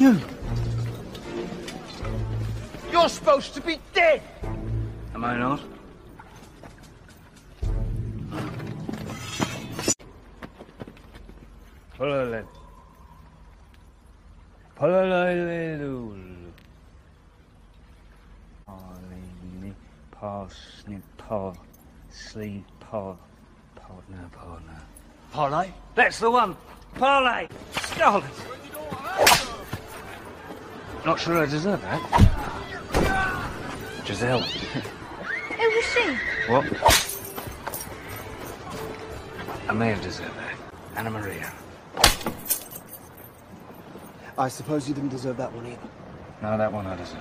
You. You're supposed to be dead! Am I not? Pololel. Pololelul. Polini, parsnip, par, sleep, par, partner, partner. Parlay? That's the one. Parlay. Stole it. Not sure I deserve that. Giselle. Who was she? What? I may have deserved that. Anna Maria. I suppose you didn't deserve that one either. No, that one I deserve.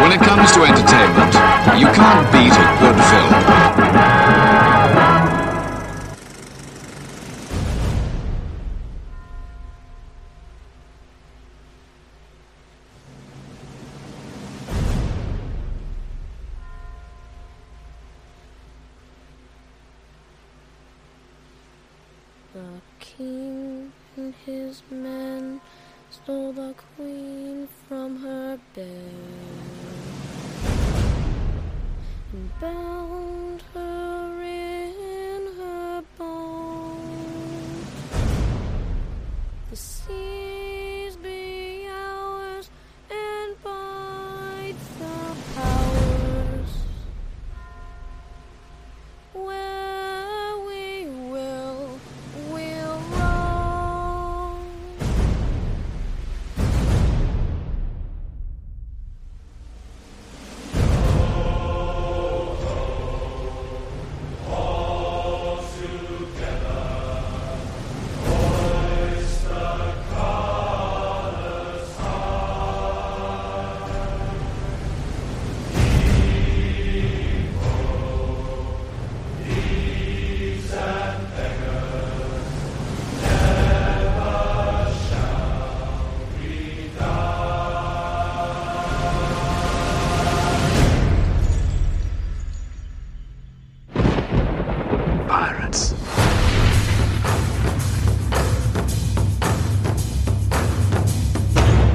When it comes to entertainment, you can't beat a good film.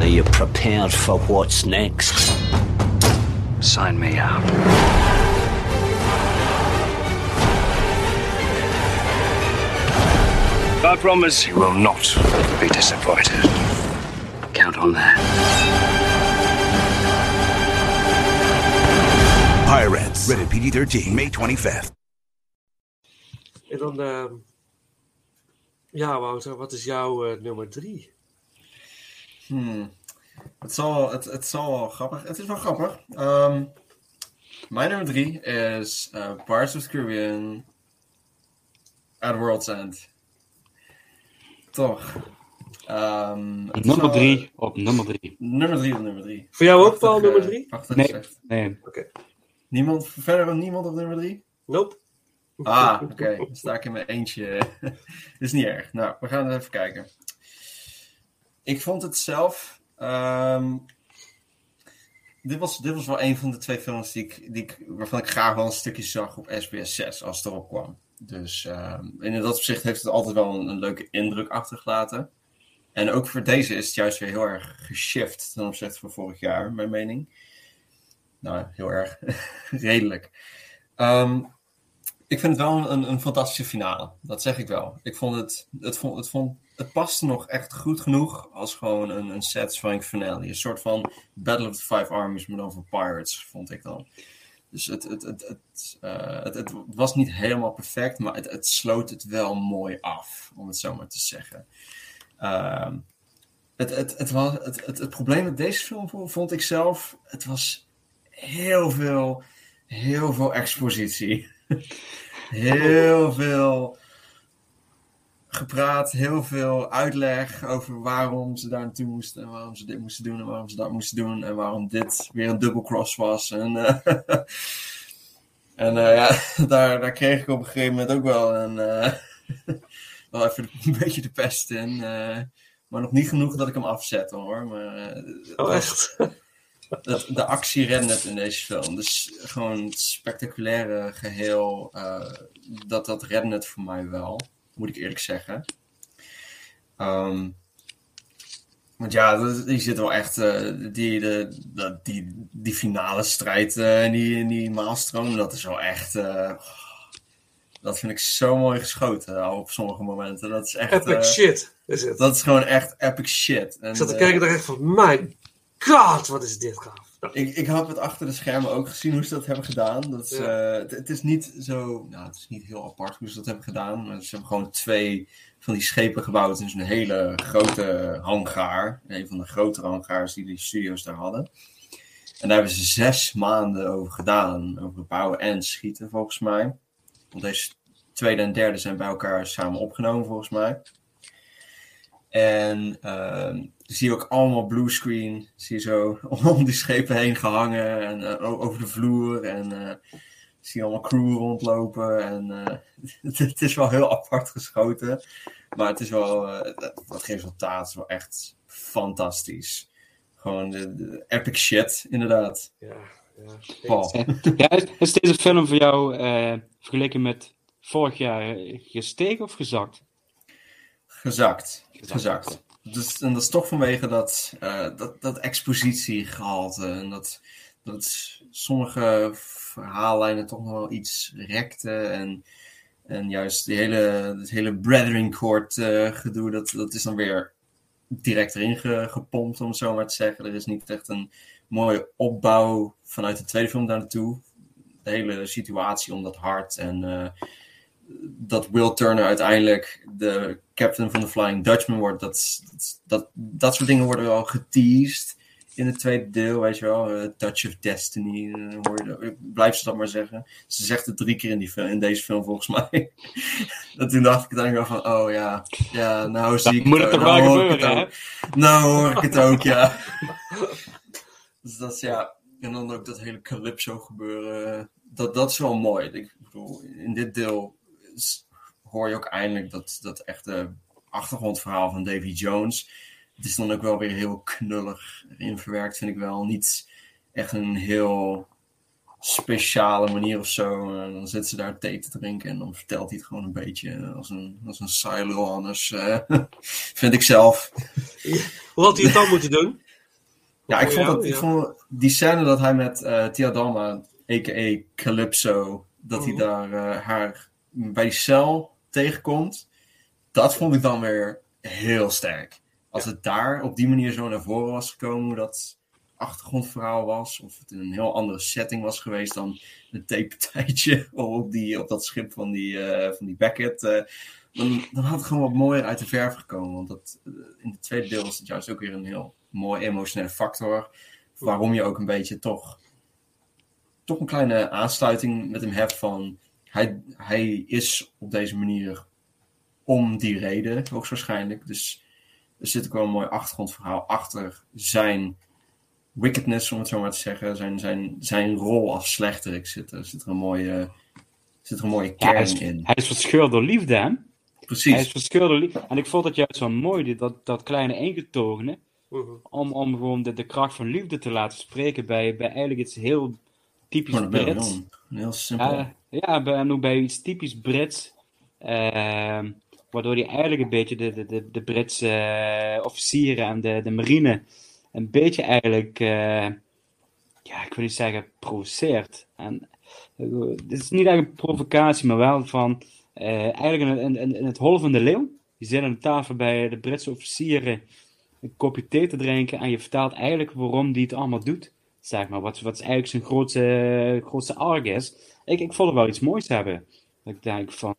Are you prepared for what's next? Sign me out. I promise you will not be disappointed. Count on that. Pirates. Rated PG 13, May 25th. En dan, ehm, ja, Wouter, wat is jouw eh, nummer drie? Hmm. Het, zal, het, het zal wel grappig. Het is wel grappig. Ehm, mijn nummer drie is eh Pirates of the Caribbean at World's End. Toch. Ehm, Nummer wel- drie op nummer drie. Nummer drie op nummer drie. Voor jou ook, Paul, nummer eh, drie? prachtig Nee, gezegd. nee. Oké. Niemand, verder niemand op nummer drie? Nope. Ah, oké. Dan sta ik in mijn eentje. is niet erg. Nou, we gaan even kijken. Ik vond het zelf. ehm, dit, was, dit was wel een van de twee films die ik, die ik, waarvan ik graag wel een stukje zag op SBS 6 als het erop kwam. Dus ehm, in dat opzicht heeft het altijd wel een, leuke indruk achtergelaten. En ook voor deze is het juist weer heel erg geshift ten opzichte van vorig jaar, mijn mening. Nou, heel erg redelijk. Ehm, ik vind het wel een, een fantastische finale. Dat zeg ik wel. Ik vond het, het, vond, het, vond, het paste nog echt goed genoeg als gewoon een, een satisfying finale. Een soort van Battle of the Five Armies, maar dan voor Pirates, vond ik dan. Dus het, het, het, het, eh, het, het was niet helemaal perfect, maar het, het sloot het wel mooi af, om het zo maar te zeggen. Ehm, het, het, het, was, het, het, het probleem met deze film vo- vond ik zelf, het was heel veel, heel veel expositie. heel veel gepraat, heel veel uitleg over waarom ze daar naartoe moesten en waarom ze dit moesten doen en waarom ze dat moesten doen en waarom dit weer een double cross was. En, eh, en eh, ja, daar, daar kreeg ik op een gegeven moment ook wel een, eh, wel even een beetje de pest in. maar nog niet genoeg dat ik hem afzette hoor. Maar, Oh, echt? de, de actie het in deze film. Dus gewoon het spectaculaire geheel, eh, dat, dat het voor mij wel, moet ik eerlijk zeggen. Ehm, want ja, die zit wel echt, eh, die, de, die, die finale strijd eh, in die, in die maalstroom, dat is wel echt, eh, dat vind ik zo mooi geschoten op sommige momenten. Dat is echt, Epic shit is het. dat is gewoon echt epic shit. En, ik zat te kijken en dacht echt van, my god, wat is dit gaaf. Ik, ik heb het achter de schermen ook gezien hoe ze dat hebben gedaan. Dat is, Ja. eh, het, het is niet zo. Nou, het is niet heel apart hoe ze dat hebben gedaan. Maar ze hebben gewoon twee van die schepen gebouwd. in zo'n hele grote hangaar. Een van de grotere hangaars die die studio's daar hadden. En daar hebben ze zes maanden over gedaan. Over bouwen en schieten, volgens mij. Want deze tweede en derde zijn bij elkaar samen opgenomen, volgens mij. En ehm, zie je ook allemaal bluescreen. Zie je zo om die schepen heen gehangen. En eh, over de vloer. En eh, zie je allemaal crew rondlopen. En eh, het, het is wel heel apart geschoten. Maar het is wel, het, het resultaat is wel echt fantastisch. Gewoon de, de epic shit, inderdaad. Ja, ja. Paul. Ja, is, is deze film voor jou eh, vergeleken met vorig jaar gestegen of gezakt? Gezakt. Gezakt. Dus, en dat is toch vanwege dat, eh, dat, dat expositiegehalte. En dat, dat sommige verhaallijnen toch nog wel iets rekten. En, en juist die hele, het hele Brethren Court eh, gedoe, dat, dat is dan weer direct erin ge- gepompt, om het zo maar te zeggen. Er is niet echt een mooie opbouw vanuit de tweede film daar naartoe. De hele situatie om dat hart en eh, dat Will Turner uiteindelijk de captain van de Flying Dutchman wordt. Dat, dat, dat, dat soort dingen worden wel geteased in het tweede deel, weet je wel. eh, Touch of Destiny, eh, hoor je dat- blijf ze dat maar zeggen. Ze zegt het drie keer in, die film, in deze film, volgens mij. en toen dacht ik uiteindelijk wel van, oh ja, ja nou zie ik moet het toch Nou ik het gebeuren, ook. Nou hoor ik het ook, ja. dus dat is ja. En dan ook dat hele Calypso gebeuren. Dat, dat is wel mooi. Ik bedoel, in dit deel hoor je ook eindelijk dat, dat echte achtergrondverhaal van Davy Jones. Het is dan ook wel weer heel knullig in verwerkt, vind ik wel. Niet echt een heel speciale manier of zo. En dan zit ze daar thee te drinken en dan vertelt hij het gewoon een beetje als een, als een lul anders. eh, vind ik zelf. Hoe had hij het dan moeten doen? Ja, ik vond, dat, ik vond die scène dat hij met eh Tia Dalma, a.k.a. Calypso, dat hij Mhm. daar eh, haar bij die cel tegenkomt, dat vond ik dan weer heel sterk. Als het daar op die manier zo naar voren was gekomen, hoe dat achtergrondverhaal was, of het in een heel andere setting was geweest dan een theepartijtje op, die, op dat schip van die, eh, van die Beckett, eh, dan, dan had het gewoon wat mooier uit de verf gekomen. Want dat, eh, in het tweede deel was het juist ook weer een heel mooi emotionele factor. Waarom je ook een beetje toch, toch een kleine aansluiting met hem hebt van hij, hij is op deze manier om die reden, hoogstwaarschijnlijk. Dus er zit ook wel een mooi achtergrondverhaal achter zijn wickedness, om het zo maar te zeggen. Zijn, zijn, zijn rol als slechterik zit er. Zit er een mooie, zit er een mooie Ja, kern hij, is, in. hij is verscheurd door liefde, hè? Precies. Hij is verscheurd door liefde. En ik vond het juist zo mooi, dit- dat, dat kleine ingetogene, Mhm. om, om gewoon de, de kracht van liefde te laten spreken bij, bij eigenlijk iets heel typisch Brits. Heel simpel. Ja, en ook bij iets typisch Brits. ehm, waardoor hij eigenlijk een beetje de, de, de, de Britse eh, officieren en de, de marine een beetje eigenlijk, eh, ja, ik wil niet zeggen provoceert. En, eh, het is niet echt een provocatie, maar wel van, eh, eigenlijk in, in het hol van de leeuw. Je zit aan de tafel bij de Britse officieren een kopje thee te drinken en je vertelt eigenlijk waarom die het allemaal doet. Zeg maar, wat, wat is eigenlijk zijn grootste, grootste arg is. Ik, ik vond het wel iets moois hebben. Dat ik denk van,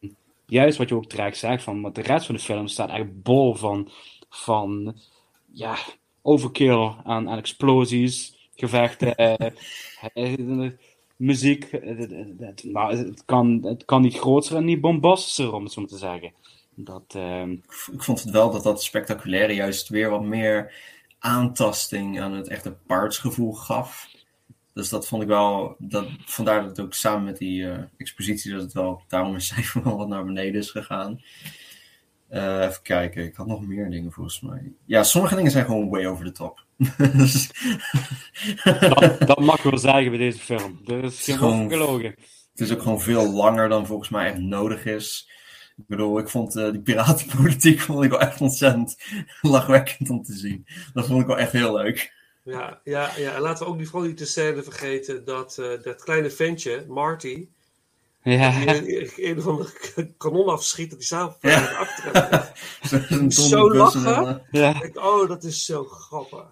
juist wat je ook terecht zegt, van, want de rest van de film staat eigenlijk bol van, van ja, overkill aan, aan explosies, gevechten, eh, eh, muziek. het- nou, het, kan, het kan niet groter en niet bombastischer, om het zo maar te zeggen. Dat, ehm, ik vond het wel dat dat spectaculaire juist weer wat meer aantasting aan het echte paardsgevoel gaf. Dus dat vond ik wel, dat, vandaar dat het ook samen met die eh, expositie, dat het wel daarom een cijfer wel wat naar beneden is gegaan. Eh, even kijken, ik had nog meer dingen volgens mij. Ja, sommige dingen zijn gewoon way over the top. Dus- Dat, dat mag wel zeggen bij deze film. Dat is gewoon- gelogen. Het is ook gewoon veel langer dan volgens mij echt nodig is. Ik bedoel, ik vond eh, die piratenpolitiek vond ik wel echt ontzettend lachwekkend om te zien. Dat vond ik wel echt heel leuk. Ja, ja, ja, en laten we ook niet, vooral niet de scène vergeten dat eh, dat kleine ventje, Marty, Ja. die een, van de kanon afschiet, dat die zelf Ja. naar achteren. Zo'n zo lachen. dan, Ja. Ik oh, dat is zo grappig.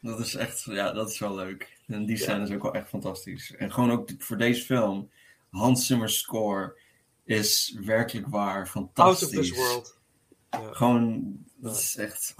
Dat is echt, ja, dat is wel leuk. En die scène is ook wel echt fantastisch. En gewoon ook voor deze film, Hans Zimmer's score is werkelijk waar Out of fantastisch. this world. Gewoon, dat is echt...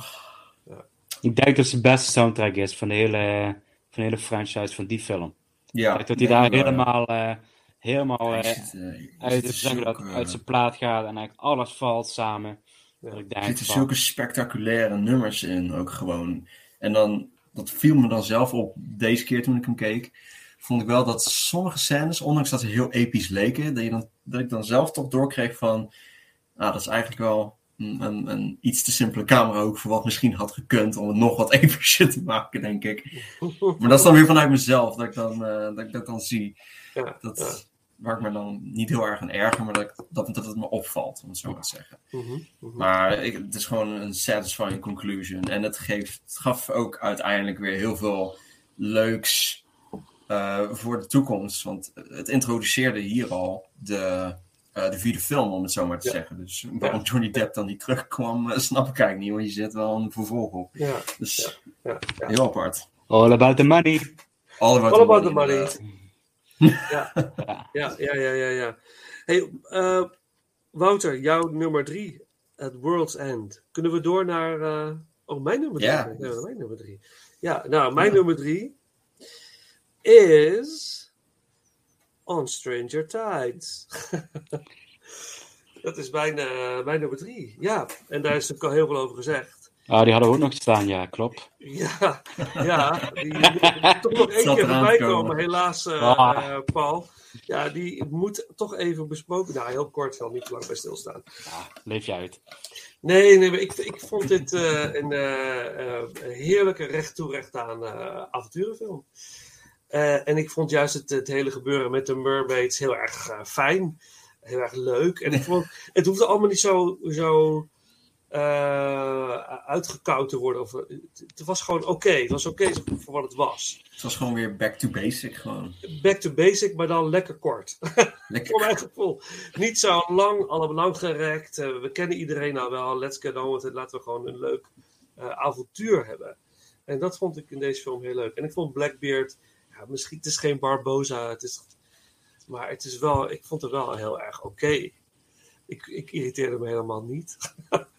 Ik denk dat het de beste soundtrack is van de hele, van de hele franchise van die film. Ja, ik denk dat hij daar ja. helemaal, eh, helemaal eh, zit, eh, uit, dat, uit zijn plaat gaat en eigenlijk alles valt samen. Ik Er zitten van, zulke spectaculaire nummers in, ook gewoon. En dan, dat viel me dan zelf op deze keer toen ik hem keek. Vond ik wel dat sommige scènes, ondanks dat ze heel episch leken, dat, je dan, dat ik dan zelf toch doorkreeg van. Ah, dat is eigenlijk wel een, een, een iets te simpele camera ook voor wat misschien had gekund om het nog wat epischer te maken, denk ik. Maar dat is dan weer vanuit mezelf, dat ik dan, eh, dat, ik dat dan zie. Ja, dat, ja. Waar ik me dan niet heel erg aan erger, maar dat, ik- dat, dat het me opvalt, om het zo maar te zeggen. Mhm, mhm. Maar ik, het is gewoon een satisfying conclusion. En het, geeft, het gaf ook uiteindelijk weer heel veel leuks eh, voor de toekomst. Want het introduceerde hier al de, eh, de vierde film, om het zo maar te zeggen. Dus waarom Johnny Depp dan niet terugkwam, eh, snap ik eigenlijk niet. Want je zet wel een vervolg op. Ja, Dus ja, ja. heel apart. All about the money. All about, All the about the money. Ja, ja, ja, ja, ja. ja. Hey, eh, Wouter, jouw nummer drie, At World's End. Kunnen we door naar... eh, Oh, mijn nummer drie. Ja. Mijn nummer drie. Ja, nou, mijn nummer drie is... On Stranger Tides. Dat is mijn, eh, mijn nummer drie. Ja, en daar is natuurlijk al heel veel over gezegd. Ah, die hadden we ook nog staan, ja, klopt. Ja, ja die moet toch nog één keer voorbij komen. komen, helaas, eh, Ah. Paul. Ja, die moet toch even besproken. Nou, heel kort, zal niet te lang bij stilstaan. Leef je uit. Nee, nee, maar ik, ik vond dit eh, een eh, eh, heerlijke recht toe recht aan avonturenfilm. Eh, en ik vond juist het, het hele gebeuren met de mermaids heel erg eh, fijn. Heel erg leuk. En ik vond, het hoefde allemaal niet zo, zo eh, uitgekoud te worden. Of, het, was gewoon oké. Het was oké voor wat het was. Het was gewoon weer back to basic. Gewoon. Back to basic, maar dan lekker kort. Lekker Voor mijn gevoel. Niet zo lang, allemaal lang gerekt. We kennen iedereen nou wel. Let's get on with it. Laten we gewoon een leuk avontuur hebben. En dat vond ik in deze film heel leuk. En ik vond Blackbeard, ja, misschien, het is geen Barbosa, het is, maar het is wel, ik vond het wel heel erg oké. Ik, ik irriteerde me helemaal niet.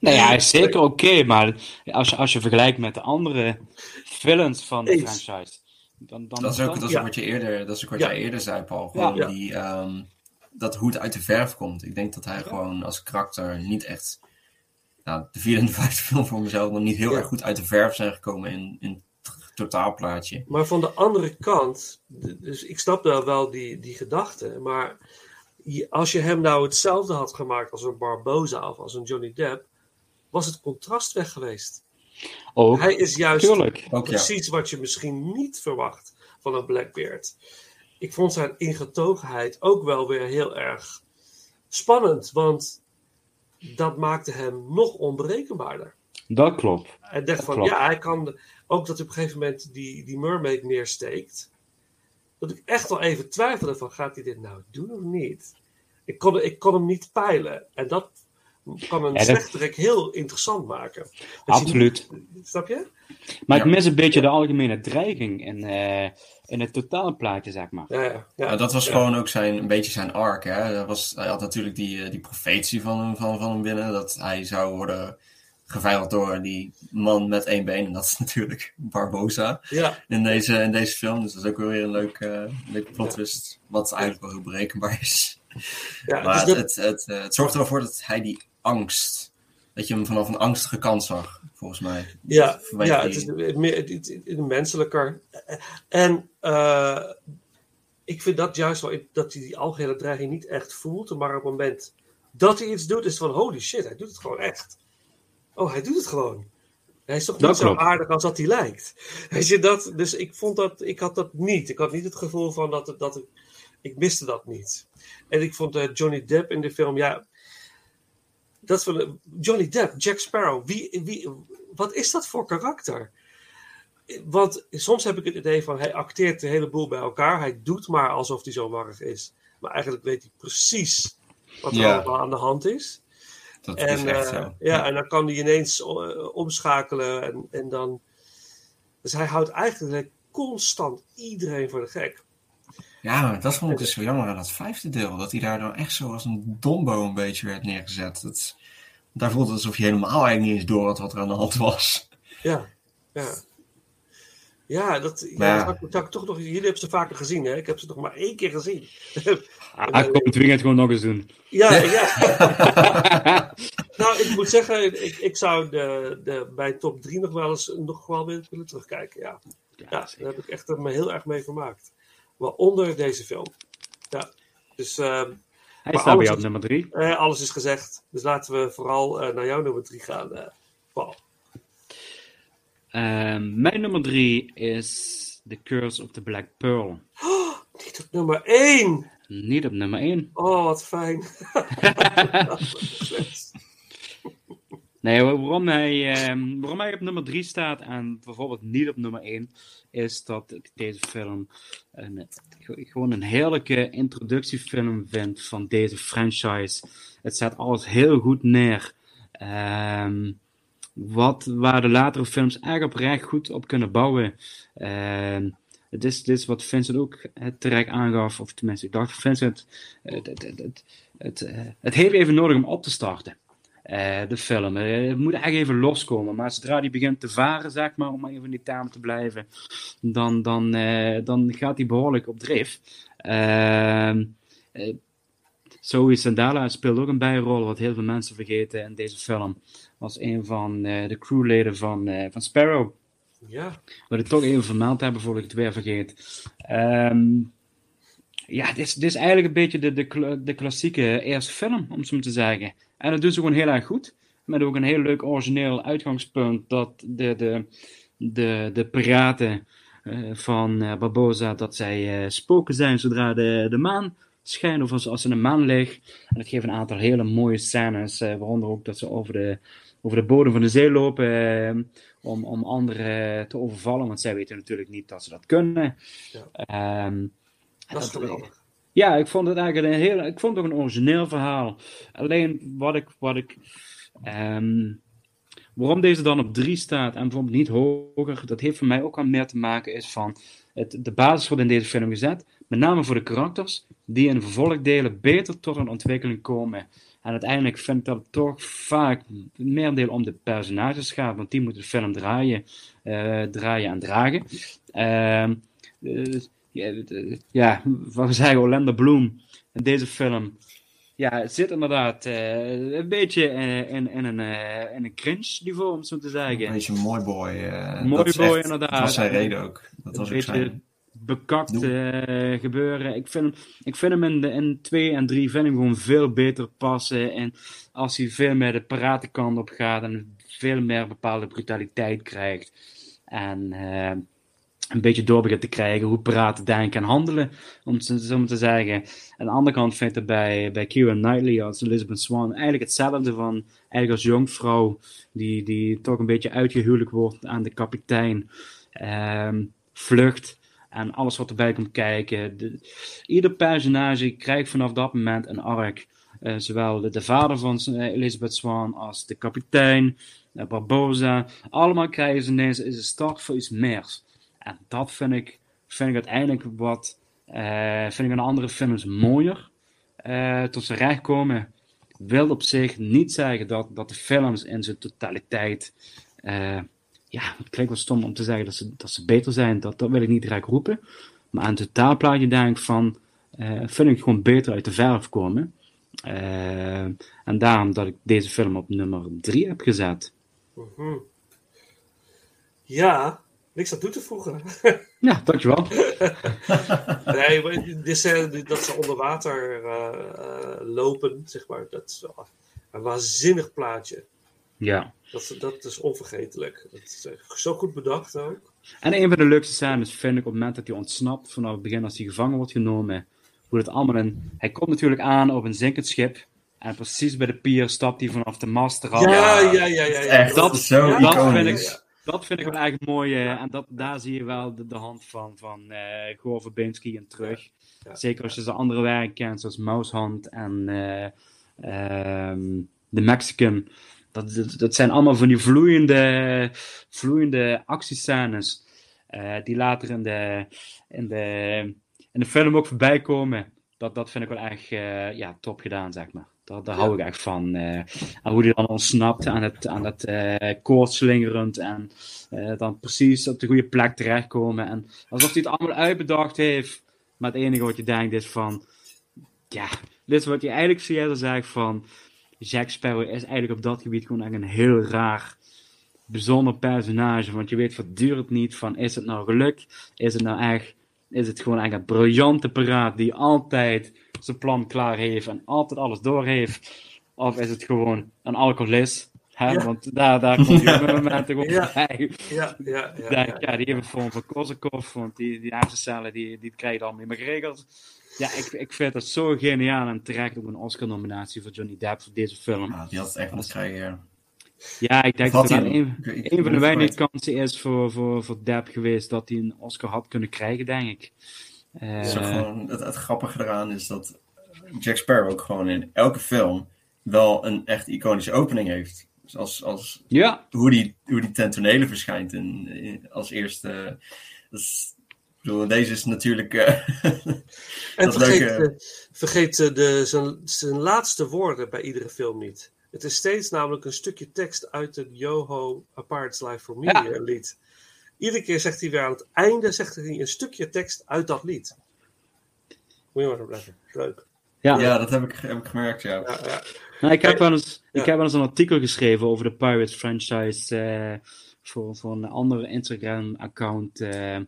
Nee, ja, hij is zeker oké, maar als je, als je vergelijkt met de andere villains van de Eens. franchise, dan... dan Dat is ook, dan- dat is ook wat, je eerder, dat is ook wat Ja. jij eerder zei, Paul. Gewoon Ja. Die, ehm, dat hoe het uit de verf komt. Ik denk dat hij gewoon als karakter niet echt... Nou, de vierde en de vijfde film voor mezelf nog niet heel Ja. erg goed uit de verf zijn gekomen in, in totaalplaatje. Maar van de andere kant, dus ik snap wel, wel die, die gedachte, maar als je hem nou hetzelfde had gemaakt als een Barbosa of als een Johnny Depp, was het contrast weg geweest. Ook, Hij is juist tuurlijk. Ook ja. precies wat je misschien niet verwacht van een Blackbeard. Ik vond zijn ingetogenheid ook wel weer heel erg spannend, want dat maakte hem nog onberekenbaarder. Dat klopt. Hij dacht Dat van, klopt. ja, hij kan ook dat hij op een gegeven moment die, die mermaid neersteekt. Dat ik echt wel even twijfelde van, gaat hij dit nou doen of niet? Ik kon, ik kon hem niet peilen. En dat kan een Ja, dat- slechterik heel interessant maken. Dat je Absoluut. niet- snap je? Maar ik mis een beetje de algemene dreiging in, eh, in het totaalplaatje, zeg maar. Ja, ja, dat was Ja. gewoon ook zijn, een beetje zijn arc. Hè? Dat was, hij had natuurlijk die, eh, die profetie van hem, van, van hem binnen. Dat hij zou worden geveild door die man met één been. En dat is natuurlijk Barbosa Ja, in deze, in deze film. Dus dat is ook weer een leuk, eh leuk plot twist. Wat eigenlijk wel heel berekenbaar is. ja maar dus het, dat- het, het, eh, het zorgt er wel voor dat hij die angst... Dat je hem vanaf een angstige kant zag, volgens mij. Ja, Vanwege ja die- het is meer het, het, het- menselijker. En eh, ik vind dat juist wel, dat hij die algehele dreiging niet echt voelt. Maar op het moment dat hij iets doet, is van holy shit, hij doet het gewoon echt. Oh, hij doet het gewoon. Hij is toch Dat niet zo klopt. aardig als dat hij lijkt. Weet je, dat, dus ik vond dat, ik had dat niet. Ik had niet het gevoel van dat, dat ik, ik miste dat niet. En ik vond eh, Johnny Depp in de film, ja, dat wel, Johnny Depp, Jack Sparrow, wie, wie, wat is dat voor karakter? Want soms heb ik het idee van hij acteert een heleboel bij elkaar. Hij doet maar alsof hij zo warrig is. Maar eigenlijk weet hij precies wat er Ja. allemaal aan de hand is. Dat en, is echt eh, zo. ja, en dan kan hij ineens eh, omschakelen. En, en dan... Dus hij houdt eigenlijk constant iedereen voor de gek. Ja, maar dat vond ik dus zo jammer aan dat vijfde deel. Dat hij daar dan echt zo als een dombo een beetje werd neergezet. Dat, daar voelde het alsof je helemaal eigenlijk niet eens door had wat er aan de hand was. Ja, ja. Ja, dat, ja, Maar ja. dat zou ik- zou ik toch nog. Jullie hebben ze vaker gezien, hè? Ik heb ze nog maar één keer gezien. Ah, kom het weekend gewoon nog eens doen. Ja, ja. nou, ik moet zeggen, ik, ik zou de, de, bij top 3 nog wel eens nog wel weer willen terugkijken. Ja, ja, daar heb ik echt me heel erg mee vermaakt. Waaronder deze film. Ja, dus. ehm, Hij maar staat bij jou op is- nummer 3. eh, alles is gezegd. Dus laten we vooral eh, naar jouw nummer 3 gaan, eh, Paul. Ehm, mijn nummer 3 is The Curse of the Black Pearl. Niet op nummer 1. Niet op nummer 1. Oh, wat fijn. Nee, wa- waarom hij, ehm, waarom hij op nummer 3 staat en bijvoorbeeld niet op nummer 1, is dat ik deze film een, gewoon een heerlijke introductiefilm vind van deze franchise. Het zet alles heel goed neer. Ehm, wat, waar de latere films echt oprecht goed op kunnen bouwen. Ehm, het is, dit wat Vincent ook terecht aangaf, of tenminste, ik dacht Vincent, het, het, het, eh, het heeft even nodig om op te starten. Eh, de film. Eh, het moet echt even loskomen. Maar zodra die begint te varen, zeg maar, om even in die termen te blijven, dan, dan, dan gaat hij behoorlijk op dreef. Ehm eh, Zoe Sandala speelt ook een bijrol, wat heel veel mensen vergeten in deze film. Was een van eh, de crewleden van, eh, van Sparrow. Ja. Wat ik toch even vermeld hebben voordat ik het weer vergeet. Ehm, ja, dit is, dit is eigenlijk een beetje de, de, de klassieke eerste film, om zo maar te zeggen. En dat doen ze gewoon heel erg goed. Met ook een heel leuk origineel uitgangspunt dat de, de, de, de piraten eh, van eh, Barbosa, dat zij spoken zijn zodra de, de maan schijnt of als, als er een maan ligt. En dat geeft een aantal hele mooie scènes, waaronder ook dat ze over de, over de bodem van de zee lopen eh, om, om anderen te overvallen, want zij weten natuurlijk niet dat ze dat kunnen. Ehm, Dat is geweldig. ja, ik vond het eigenlijk een heel, ik vond het ook een origineel verhaal. Alleen wat ik, wat ik, ehm, waarom deze dan op 3 staat en bijvoorbeeld niet hoger, dat heeft voor mij ook wel meer te maken is van het, de basis wordt in deze film gezet, met name voor de karakters, die in de vervolgdelen beter tot een ontwikkeling komen. En uiteindelijk vind ik dat het toch vaak merendeel om de personages gaat, want die moeten de film draaien, eh, draaien en dragen. Ehm, eh, ja, wat we zeggen, Orlando Bloom in deze film. Ja, het zit inderdaad eh, een beetje in, in, in een, in een cringe niveau, om zo te zeggen. Een beetje een mooi boy. Mooi boy, echt- inderdaad. Dat was zijn reden ook. Dat was beetje zijn... bekakt eh, gebeuren. Ik vind, hem- ik vind hem in, de, in 2 en 3 vind ik hem gewoon veel beter passen. En als hij veel meer de piratenkant op gaat en veel meer bepaalde brutaliteit krijgt. En eh, een beetje door begint te krijgen hoe piraten denken en handelen, om het zo zo maar te zeggen. Aan de andere kant vind ik bij, bij Keira Knightley als Elizabeth Swan eigenlijk hetzelfde van, eigenlijk als jongvrouw, die, die toch een beetje uitgehuwelijk wordt aan de kapitein, ehm, vlucht en alles wat erbij komt kijken. De, ieder personage krijgt vanaf dat moment een arc. Eh, zowel de, de vader van Elizabeth Swan als de kapitein, eh, Barbosa. Allemaal krijgen ze ineens een start voor iets meer. En dat vind ik, vind ik uiteindelijk wat, eh, vind ik aan andere films mooier. tot ze recht komen. Wil op zich niet zeggen dat, dat de films in zijn totaliteit. Ja, het klinkt wel stom om te zeggen dat ze, dat ze beter zijn. Dat, dat wil ik niet direct roepen. Maar aan het totaalplaatje denk ik van. eh, vind ik gewoon beter uit de verf komen. Eh, en daarom dat ik deze film op nummer 3 heb gezet. Mhm. Ja, niks aan toe te voegen. Ja, dankjewel. nee, dat ze onder water eh, lopen, zeg maar, dat is wel een waanzinnig plaatje. Ja. Dat, dat is onvergetelijk. Dat is echt zo goed bedacht ook. En een van de leukste scènes vind ik op het moment dat hij ontsnapt, vanaf het begin als hij gevangen wordt genomen, hoe het allemaal in... Hij komt natuurlijk aan op een zinkend schip, en precies bij de pier stapt hij vanaf de mast eraf. Ja, ja, ja, ja. ja. Echt, Dat, zo dat vind ik, dat vind ik wel eigenlijk mooi. eh, en dat, daar zie je wel de, de hand van, van eh Gore Verbinski in terug. Zeker als je zijn andere werk kent, zoals Mousehand en eh, ehm, The Mexican. Dat, dat, dat zijn allemaal van die vloeiende, vloeiende actiescènes. eh, die later in de, in, de, in de film ook voorbij komen. Dat, dat vind ik wel echt eh, ja, top gedaan, zeg maar. Daar, daar hou ik echt van. eh. en hoe hij dan ontsnapt aan het, aan het eh koord slingerend. En dan precies op de goede plek terechtkomen. En alsof hij het allemaal uitbedacht heeft. Maar het enige wat je denkt is van... Ja, dit is wat je eigenlijk eerder zegt van... Jack Sparrow is eigenlijk op dat gebied gewoon echt een heel raar, bijzonder personage. Want je weet voortdurend niet van, is het nou geluk? Is het nou echt, is het gewoon echt een briljante paraat die altijd zijn plan klaar heeft en altijd alles door heeft? Of is het gewoon een alcoholist? Hè? Ja. Want daar, daar komt je op een moment gewoon Ja. bij. Ja, ja, ja. Die heeft een vorm van Korsakoff, want die, die hersencellen die, die krijg je dan meer geregeld. Ja, ik, ik vind dat zo geniaal en terecht ook een Oscar-nominatie voor Johnny Depp voor deze film. Ja, die had het echt moeten krijgen, ja. Ja, ik denk dat hij een, een van de weinige kansen is voor, voor, voor Depp geweest dat hij een Oscar had kunnen krijgen, denk ik. Eh, gewoon, het, het grappige eraan is dat Jack Sparrow ook gewoon in elke film wel een echt iconische opening heeft. Dus als, als Ja. hoe, die, hoe die ten tonele verschijnt in, in- als eerste. Dat is, bedoel, deze is natuurlijk. eh, En dat vergeet, leuke. eh, vergeet eh, de, zijn, zijn laatste woorden bij iedere film niet. Het is steeds namelijk een stukje tekst uit het Yoho A Pirate's Life for Me Ja. eh, lied. Iedere keer zegt hij weer aan het einde zegt hij een stukje tekst uit dat lied. Moet je maar opletten. Leuk. Ja. ja, dat heb ik, heb ik gemerkt, ja. Ja, ja. Nou, ik, heb wel eens, ja. ik heb wel eens een artikel geschreven over de Pirates franchise eh, voor, voor een andere Instagram-account. eh,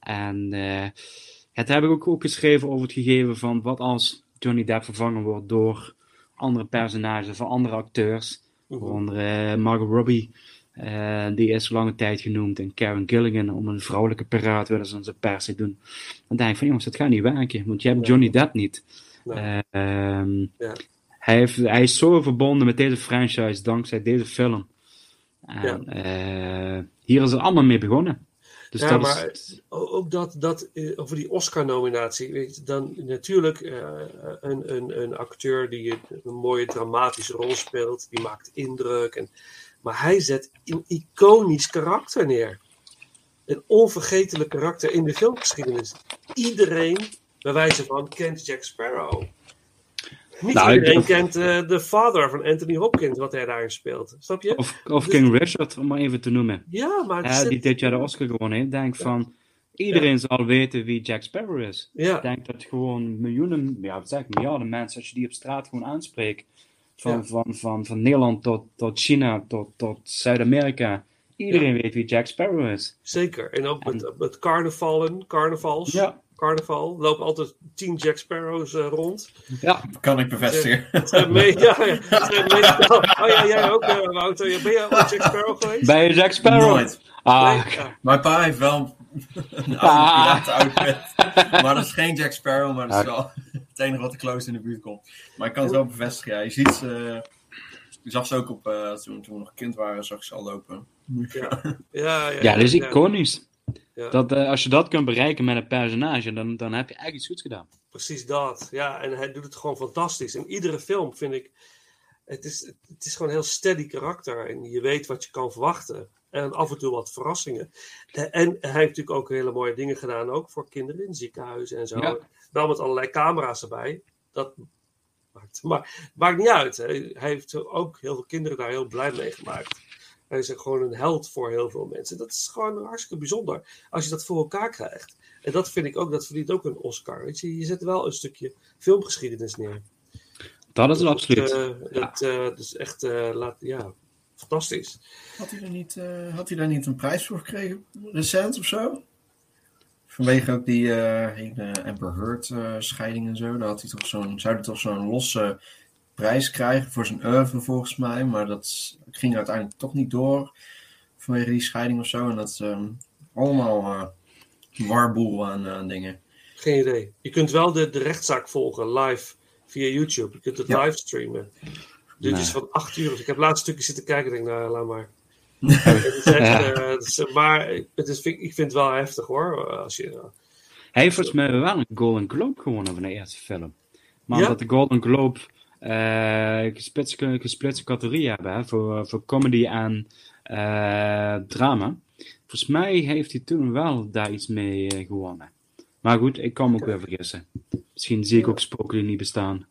en eh, het heb ik ook, ook geschreven over het gegeven van wat als Johnny Depp vervangen wordt door andere personages, van andere acteurs. Mhm. Waaronder eh, Margot Robbie, eh, die is lange tijd genoemd. En Karen Gilligan, om een vrouwelijke piraat willen ze ze per se doen. Dan denk ik van jongens, dat gaat niet werken, want je hebt Nee. Johnny Depp niet. Nee. Eh, ehm, Ja. hij, heeft, hij is zo verbonden met deze franchise dankzij deze film. En eh, hier is het allemaal mee begonnen. Dus ja, dat maar is, ook dat, dat eh, over die Oscar-nominatie. Dan natuurlijk eh, een, een, een acteur die een, een mooie dramatische rol speelt, die maakt indruk. En, maar hij zet een iconisch karakter neer. Een onvergetelijk karakter in de filmgeschiedenis. Iedereen, bij wijze van, kent Jack Sparrow. Niet Nou, iedereen kent eh, de vader van Anthony Hopkins, wat hij daarin speelt. Snap je? of, of Dus- King Richard, om maar even te noemen. Ja, maar Ja, die dit jaar de Oscar gewonnen heeft. Denk van, iedereen zal weten wie Jack Sparrow is. Ik denk dat gewoon miljoenen, ja, wat zeg ik, miljarden mensen, als je die op straat gewoon aanspreekt, van, van, van, van Nederland tot, tot China, tot, tot Zuid-Amerika, iedereen weet wie Jack Sparrow is. Zeker. En ook met, met carnavallen, carnavals. Ja. Carnaval. lopen altijd tien Jack Sparrows eh, rond. Ja. Kan ik bevestigen. Het ja, het oh ja, jij ook, eh, Wouter. Ben jij ooit Jack Sparrow geweest? Bij je Jack Sparrow? Nooit. Ah, Nee? Ja. Mijn pa heeft wel een oude Ah. piraten-outfit. Maar dat is geen Jack Sparrow, maar dat is wel het enige wat de close in de buurt komt. Maar ik kan het wel bevestigen. Ja. Je ziet ze... Je zag ze ook op, eh, toen, toen we nog kind waren, zag ik ze al lopen. Ja, ja, ja. Ja, dat is ja. iconisch. Ja. Dat, eh, als je dat kunt bereiken met een personage, dan, dan heb je eigenlijk iets goeds gedaan. Precies dat. Ja, en hij doet het gewoon fantastisch. In iedere film vind ik. Het is, het is gewoon een heel steady karakter. En je weet wat je kan verwachten. En af en toe wat verrassingen. En hij heeft natuurlijk ook hele mooie dingen gedaan. Ook voor kinderen in ziekenhuizen en zo. Ja. Wel met allerlei camera's erbij. Dat maakt, maar, maakt niet uit. Hè. Hij heeft ook heel veel kinderen daar heel blij mee gemaakt. Hij is gewoon een held voor heel veel mensen. Dat is gewoon hartstikke bijzonder. Als je dat voor elkaar krijgt. En dat vind ik ook, dat verdient ook een Oscar. Weet je, je zet wel een stukje filmgeschiedenis neer. Dat is het absoluut. Eh, dat, eh, dat is echt, eh, laat, ja, fantastisch. Had hij, er niet, eh, had hij daar niet een prijs voor gekregen? Recent of zo? Vanwege ook die eh Amber Heard eh, scheiding en zo. Daar had hij toch zo'n, zou hij toch zo'n losse prijs krijgen voor zijn oeuvre volgens mij. Maar dat ging uiteindelijk toch niet door vanwege die scheiding of zo. En dat is ehm, allemaal eh warboel aan, aan dingen. Geen idee. Je kunt wel de, de rechtszaak volgen live via YouTube. Je kunt het Ja. livestreamen. Dit Nee. is van acht uur. Dus ik heb laatst stukje zitten kijken. Ik denk, nou, laat maar. het is echt, eh, het is- maar het is, ik vind het wel heftig hoor. Als je, eh, Hij heeft volgens mij wel een Golden Globe gewonnen van de eerste film. Maar Ja? omdat de Golden Globe eh gesplitste, gesplitste categorieën hebben hè, voor, voor comedy en eh, drama. Volgens mij heeft hij toen wel daar iets mee eh, gewonnen. Maar goed, ik kan me ook weer vergissen. Misschien zie ik ook spoken die niet bestaan.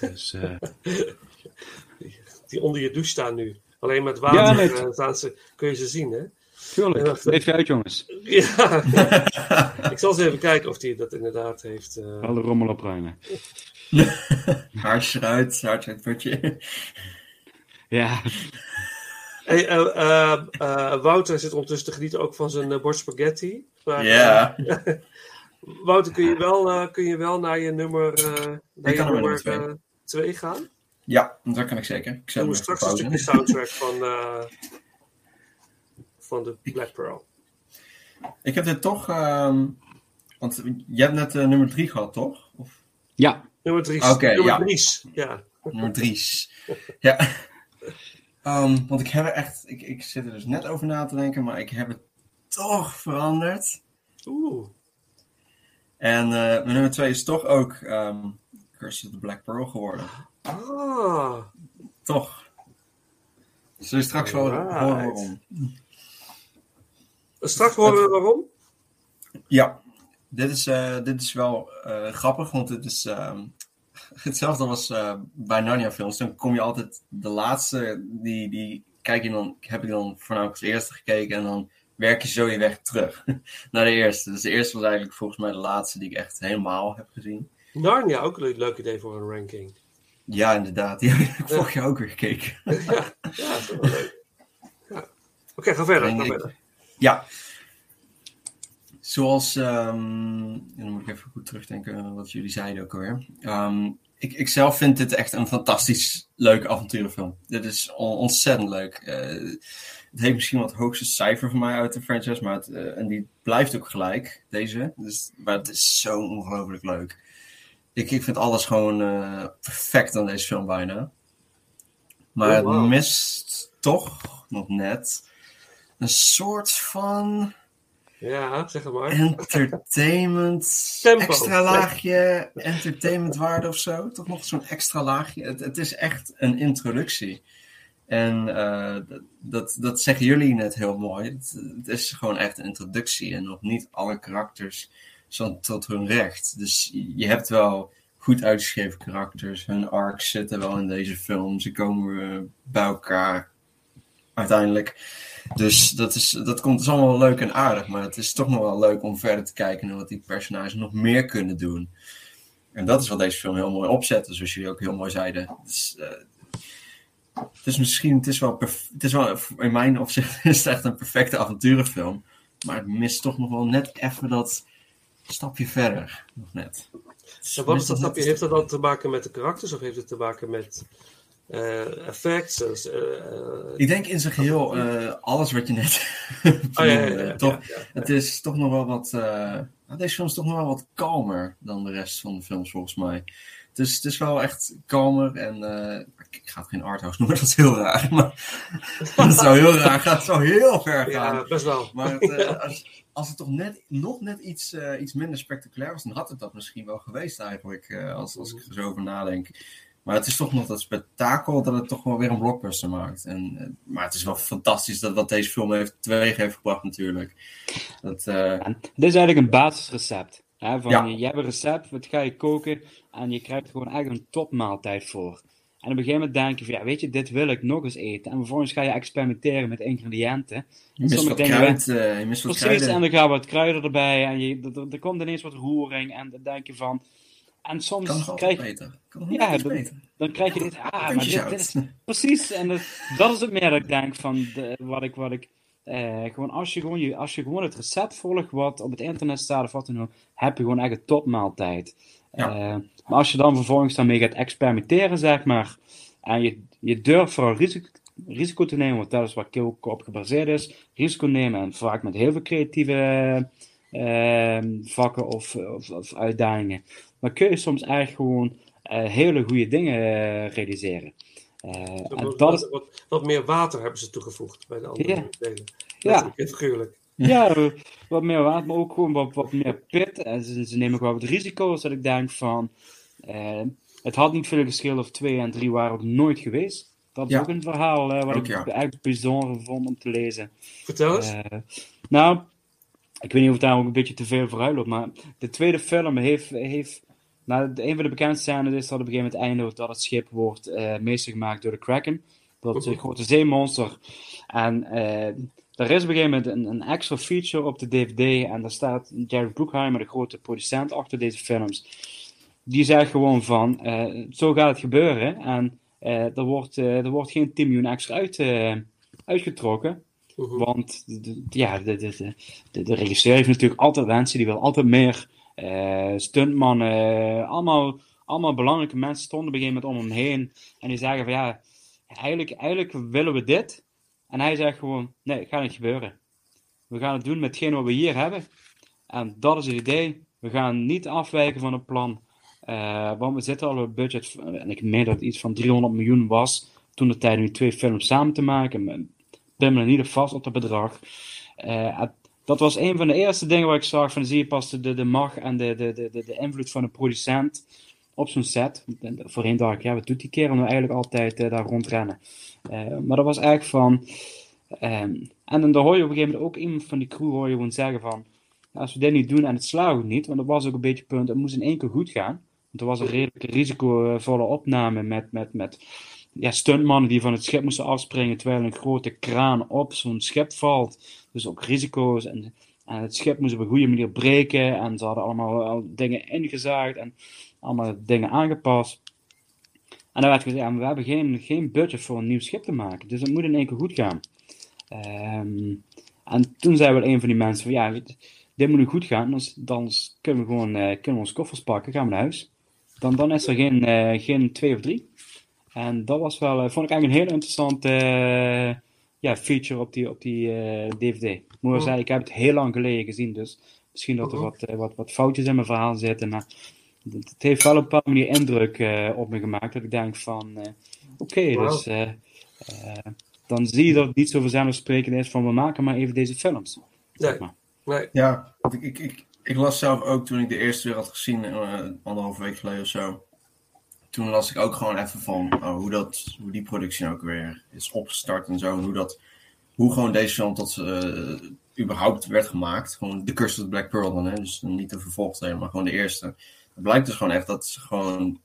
Dus, eh, die onder je douche staan nu. Alleen met water Ja, nee. eh, staan ze, kun je ze zien, hè? tuurlijk, En dat- leef je uit jongens. Ja. ik zal eens even kijken of hij dat inderdaad heeft. eh. Alle rommel opruimen. Haarsje eruit, haarsje uit het putje. Ja, Hey, eh, eh, eh, Wouter zit ondertussen te genieten ook van zijn bord spaghetti. Maar, Ja. Wouter, kun je wel, eh, kun je wel naar je nummer, eh naar kan je naar mijn nummer nummer eh, twee gaan? Ja, dat kan ik zeker. Ik zet straks een stukje soundtrack van, eh, van de Black Pearl. Ik heb dit toch... ehm, want je hebt net nummer 3 gehad, toch? Of ja. Nummer drie. Oké, nummer ja. Dries, ja. nummer 3? ja. Ehm, want ik heb er echt... Ik, ik zit er dus net over na te denken, maar ik heb het toch veranderd. Oeh. En eh, mijn nummer 2 is toch ook ehm Curse of the Black Pearl geworden. Ah. Toch. Zul je straks wel horen waarom. Straks horen we waarom. Ja, dit is, eh, dit is wel eh, grappig, want het is ehm, hetzelfde als eh, bij Narnia films. Dan kom je altijd de laatste, die, die kijk je dan, heb ik dan voornamelijk als eerste gekeken en dan werk je zo je weg terug naar de eerste. Dus de eerste was eigenlijk volgens mij de laatste die ik echt helemaal heb gezien. Narnia, ook een leuk, idee voor een ranking. Ja, inderdaad. Die heb ik vorig jaar ook weer gekeken. ja, ja, dat is wel leuk. Ja. Oké, ga verder. Ga ik- verder. Ja. Zoals, ehm, en dan moet ik even goed terugdenken wat jullie zeiden ook alweer. Ehm, ik, ik zelf vind dit echt een fantastisch leuke avonturenfilm. Dit is on- ontzettend leuk. Eh, het heeft misschien wat het hoogste cijfer van mij uit de franchise, maar het, eh, en die blijft ook gelijk, deze. Dus, maar het is zo ongelooflijk leuk. Ik, ik vind alles gewoon eh, perfect aan deze film bijna. Maar Oh, het mist toch nog net een soort van Ja, zeg het maar. entertainment, Tempo. extra laagje, entertainmentwaarde of zo. Toch nog zo'n extra laagje. Het, het is echt een introductie. En eh, dat- dat, zeggen jullie net heel mooi. Het, het is gewoon echt een introductie en nog niet alle karakters zijn tot hun recht. Dus je hebt wel goed uitgeschreven karakters. Hun arcs zitten wel in deze film. Ze komen eh, bij elkaar uiteindelijk. Dus dat, is, dat komt is allemaal wel leuk en aardig. Maar het is toch nog wel leuk om verder te kijken naar wat die personages nog meer kunnen doen. En dat is wat deze film heel mooi opzet. Zoals jullie ook heel mooi zeiden. Dus, het is misschien, het is wel, het is wel in mijn opzicht is het echt een perfecte avonturenfilm. Maar het mist toch nog wel net even dat stapje verder. Nog net. En wat is dat stapje? Heeft dat dan te maken met de karakters of heeft het te maken met eh effects? Dus, eh, eh, Ik denk in zijn geheel eh, alles wat je net Oh, ja, toch? Het is toch nog wel wat. nou, deze film is toch nog wel wat kalmer dan de rest van de films, volgens mij. Dus het is wel echt kalmer en. ik ga het geen arthouse noemen, dat is heel raar. Maar dat zou heel raar gaan, het zou heel ver gaan. ja, best wel. Maar het, als, als het toch net, nog net iets, iets minder spectaculair was, dan had het dat misschien wel geweest eigenlijk, als, als ik er zo over nadenk. Maar het is toch nog dat spektakel dat het toch wel weer een blockbuster maakt. En, eh, maar het is wel fantastisch dat wat deze film heeft teweeg heeft gebracht natuurlijk. Dat, En dit is eigenlijk een basisrecept. Hè, van Ja. je, je hebt een recept, wat ga je koken en je krijgt gewoon echt een topmaaltijd voor. En op een gegeven moment denk je van, ja, weet je, dit wil ik nog eens eten. En vervolgens ga je experimenteren met ingrediënten. je sommige wat dingen kruid, eh, je mist wat Precies, en kruiden. dan gaan wat kruiden erbij en je, er komt ineens wat roering en dan denk je van... En soms Kan krijg je... beter. Kan Ja, dan, beter. dan krijg je dit... Ah, maar dit, is... Precies, en dat, dat is het meer dat ik denk van de, wat, ik, wat ik eh, gewoon als je gewoon, je, als je gewoon het recept volgt wat op het internet staat of wat dan ook, heb je gewoon echt een topmaaltijd. Ja. Eh, maar als je dan vervolgens daarmee gaat experimenteren, zeg maar, en je, je durft vooral risico, risico te nemen, want dat is waar op gebaseerd is, risico nemen en vaak met heel veel creatieve eh, vakken of, of, of uitdagingen, dan kun je soms echt gewoon eh, hele goede dingen eh, realiseren. Eh, en Wat, dat is, wat, wat, wat meer water hebben ze toegevoegd bij de andere Ja. delen. Ja. Figuurlijk. Ja, wat meer water, maar ook gewoon wat, wat meer pit. En ze, ze nemen wel wat risico's. Dat ik denk van. eh, het had niet veel geschild of 2 en 3 waren ook nooit geweest. Dat is Ja. ook een verhaal eh, wat Ook, ik ja. echt bijzonder vond om te lezen. Vertel eens. Nou, ik weet niet of daar ook een beetje te veel vooruit loopt, maar de tweede film heeft. heeft nou, een van de bekendste scènes is dat op een gegeven moment eindigt dat het schip wordt eh meester gemaakt door de Kraken. Dat een grote zeemonster. En eh, er is op een gegeven moment een, een extra feature op de DVD. En daar staat Jerry Bruckheimer, de grote producent achter deze films. Die zegt gewoon van, eh, zo gaat het gebeuren. En er, wordt, er wordt geen 10 miljoen extra uit, eh, Mhm. Want de, ja, de, de, de, de, regisseur heeft natuurlijk altijd wensen. Die wil altijd meer eh, stuntmannen. eh, allemaal, allemaal belangrijke mensen stonden op een gegeven moment om hem heen. En die zeggen van ja, eigenlijk, eigenlijk willen we dit. En hij zegt gewoon, nee, het gaat niet gebeuren. We gaan het doen met hetgeen wat we hier hebben. En dat is het idee. We gaan niet afwijken van het plan. Eh, want we zitten al op een budget, en ik meen dat het iets van 300 miljoen was. Toen de tijd die twee films samen te maken. Ben er niet op vast op dat bedrag. Eh, dat was een van de eerste dingen waar ik zag. Van, zie je pas de, de, de macht en de, de, de, de, de invloed van een producent op zo'n set. En voorheen dacht ik, ja, wat doet die kerel nou eigenlijk altijd eh, daar rondrennen? Eh, maar dat was eigenlijk van... ehm, en dan hoor je op een gegeven moment ook iemand van die crew hoor je gewoon zeggen van... als we dit niet doen en het slaagt niet, want dat was ook een beetje het punt, het moest in één keer goed gaan. Want er was een redelijk risicovolle opname met, met, met ja, stuntmannen die van het schip moesten afspringen terwijl een grote kraan op zo'n schip valt. Dus ook risico's en, en het schip moest op een goede manier breken en ze hadden allemaal al dingen ingezaagd en allemaal dingen aangepast. En dan werd gezegd, ja, we hebben geen, geen budget voor een nieuw schip te maken, dus het moet in één keer goed gaan. Ehm, en toen zei wel een van die mensen van, ja, dit moet nu goed gaan, dan, dan kunnen we gewoon eh, kunnen we onze koffers pakken, gaan we naar huis. Dan, dan is er geen, eh, geen twee of drie. En dat was wel, eh, vond ik eigenlijk een heel interessante eh, ja, feature op die, op die eh, DVD. Ik moet wel zeggen, ik heb het heel lang geleden gezien, dus misschien dat er wat, eh, wat, wat foutjes in mijn verhaal zitten, maar het, het heeft wel op een bepaalde manier indruk eh, op me gemaakt, dat ik denk van, eh, oké, dus eh, eh, dan zie je dat het niet zo vanzelfsprekend is van, we maken maar even deze films. zeg maar. Nee. Ja, ik, ik, ik, ik las zelf ook toen ik de eerste weer had gezien, eh, anderhalve week geleden of zo. Toen las ik ook gewoon even van oh, hoe, dat, hoe die productie ook weer is opgestart en zo. En hoe, dat, hoe gewoon deze film tot eh, überhaupt werd gemaakt. Gewoon of the Black Pearl dan, hè? dus niet de vervolgdelen, maar gewoon de eerste. Het blijkt dus gewoon echt dat ze gewoon,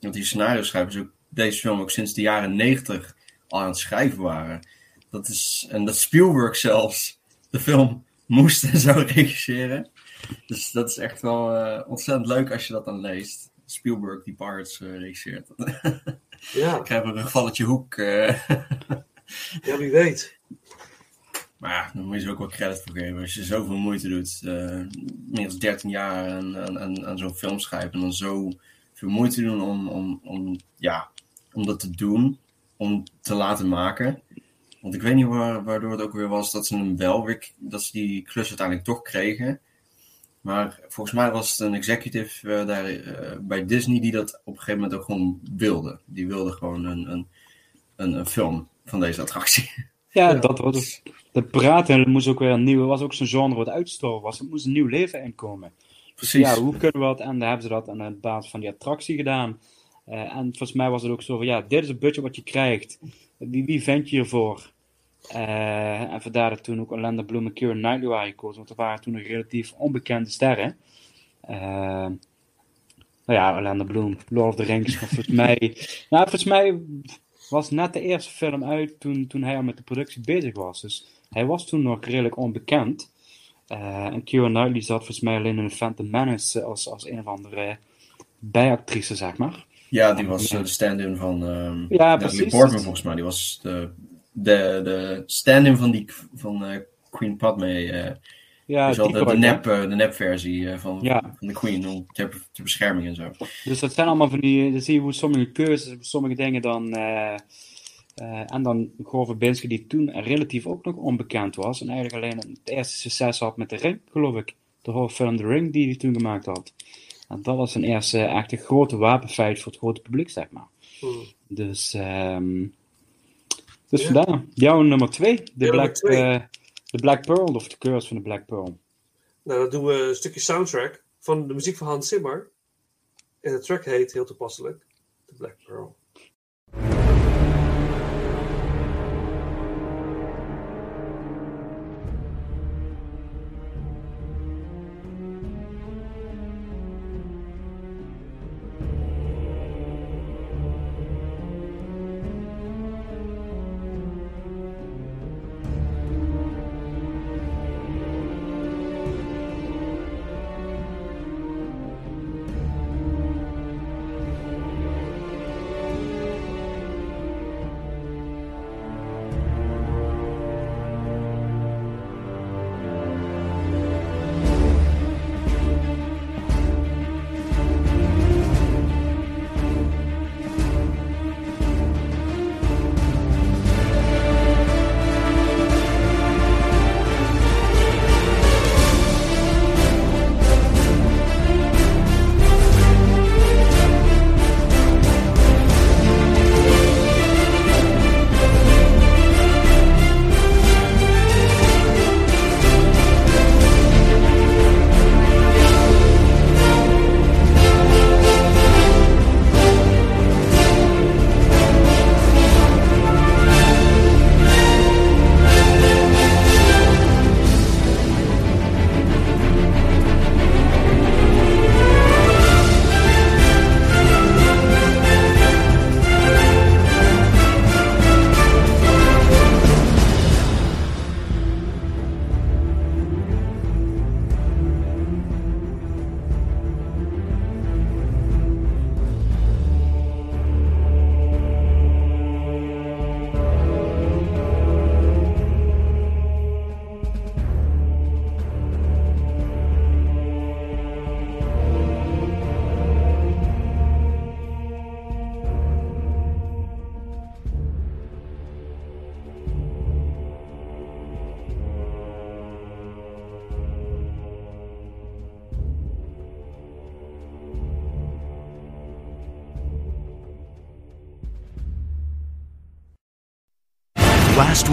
dat die scenario schrijvers ook deze film ook sinds de jaren negentig al aan het schrijven waren. Dat is, en dat Spielberg zelfs de film moest en zou regisseren. Dus dat is echt wel eh, ontzettend leuk als je dat dan leest. Spielberg die Pirates eh, regisseert. Ja. Ik krijg een rugvalletje hoek. eh. ja, wie weet. maar ja, dan moet je ze ook wel credit voor geven. Als je zoveel moeite doet, eh, meer dan 13 jaar aan, aan, aan, aan zo'n film schrijven. En dan zo veel moeite doen om, om, om, ja, om dat te doen. Om te laten maken. Want ik weet niet waar, waardoor het ook weer was dat ze hem wel weer, dat ze die klus uiteindelijk toch kregen. Maar volgens mij was het een executive eh, daar eh, bij Disney die dat op een gegeven moment ook gewoon wilde. Die wilde gewoon een, een, een, een film van deze attractie. Ja, Ja. dat was de praten het moest ook weer een nieuwe, was ook zo'n genre wat uitgestorven was. Het moest een nieuw leven inkomen. Precies. Ja, hoe kunnen we dat? En dan hebben ze dat aan de basis van die attractie gedaan. Eh, en volgens mij was het ook zo van, ja, dit is het budget wat je krijgt. Wie, wie vind je hiervoor? Eh, en vandaar dat toen ook Orlando Bloom en Keira Knightley waren gekozen, want er waren toen nog relatief onbekende sterren. Eh, nou ja, Orlando Bloom, Lord of the Rings, volgens mij... Nou, volgens mij was net de eerste film uit toen, toen hij al met de productie bezig was. Dus hij was toen nog redelijk onbekend. Eh, en Keira Knightley zat volgens mij alleen in Phantom Menace als, als een of andere bijactrice, zeg maar. Ja, die was de stand-in van ehm Ja, Natalie. Portman volgens mij. Die was de de, de stand-in van, die, van eh, Queen Padme. eh Ja, wel die de, nep, eh, de nepversie eh, van, Ja. van de Queen om, ter, ter bescherming en zo. Dus dat zijn allemaal van die, dan zie je hoe sommige keuzes, sommige dingen dan, eh, eh, en dan Gore Verbinski die toen relatief ook nog onbekend was en eigenlijk alleen het eerste succes had met de Ring, geloof ik. De horrorfilm The Ring die hij toen gemaakt had. En dat was zijn eerste echte grote wapenfeit voor het grote publiek, zeg maar. Hmm. Dus, ehm dus Ja. vandaar. Jouw nummer twee, de Black, twee. eh, de Black Pearl, of de Curse van de Black Pearl. Nou, dan doen we een stukje soundtrack van de muziek van Hans Zimmer. En de track heet, heel toepasselijk, The Black Pearl.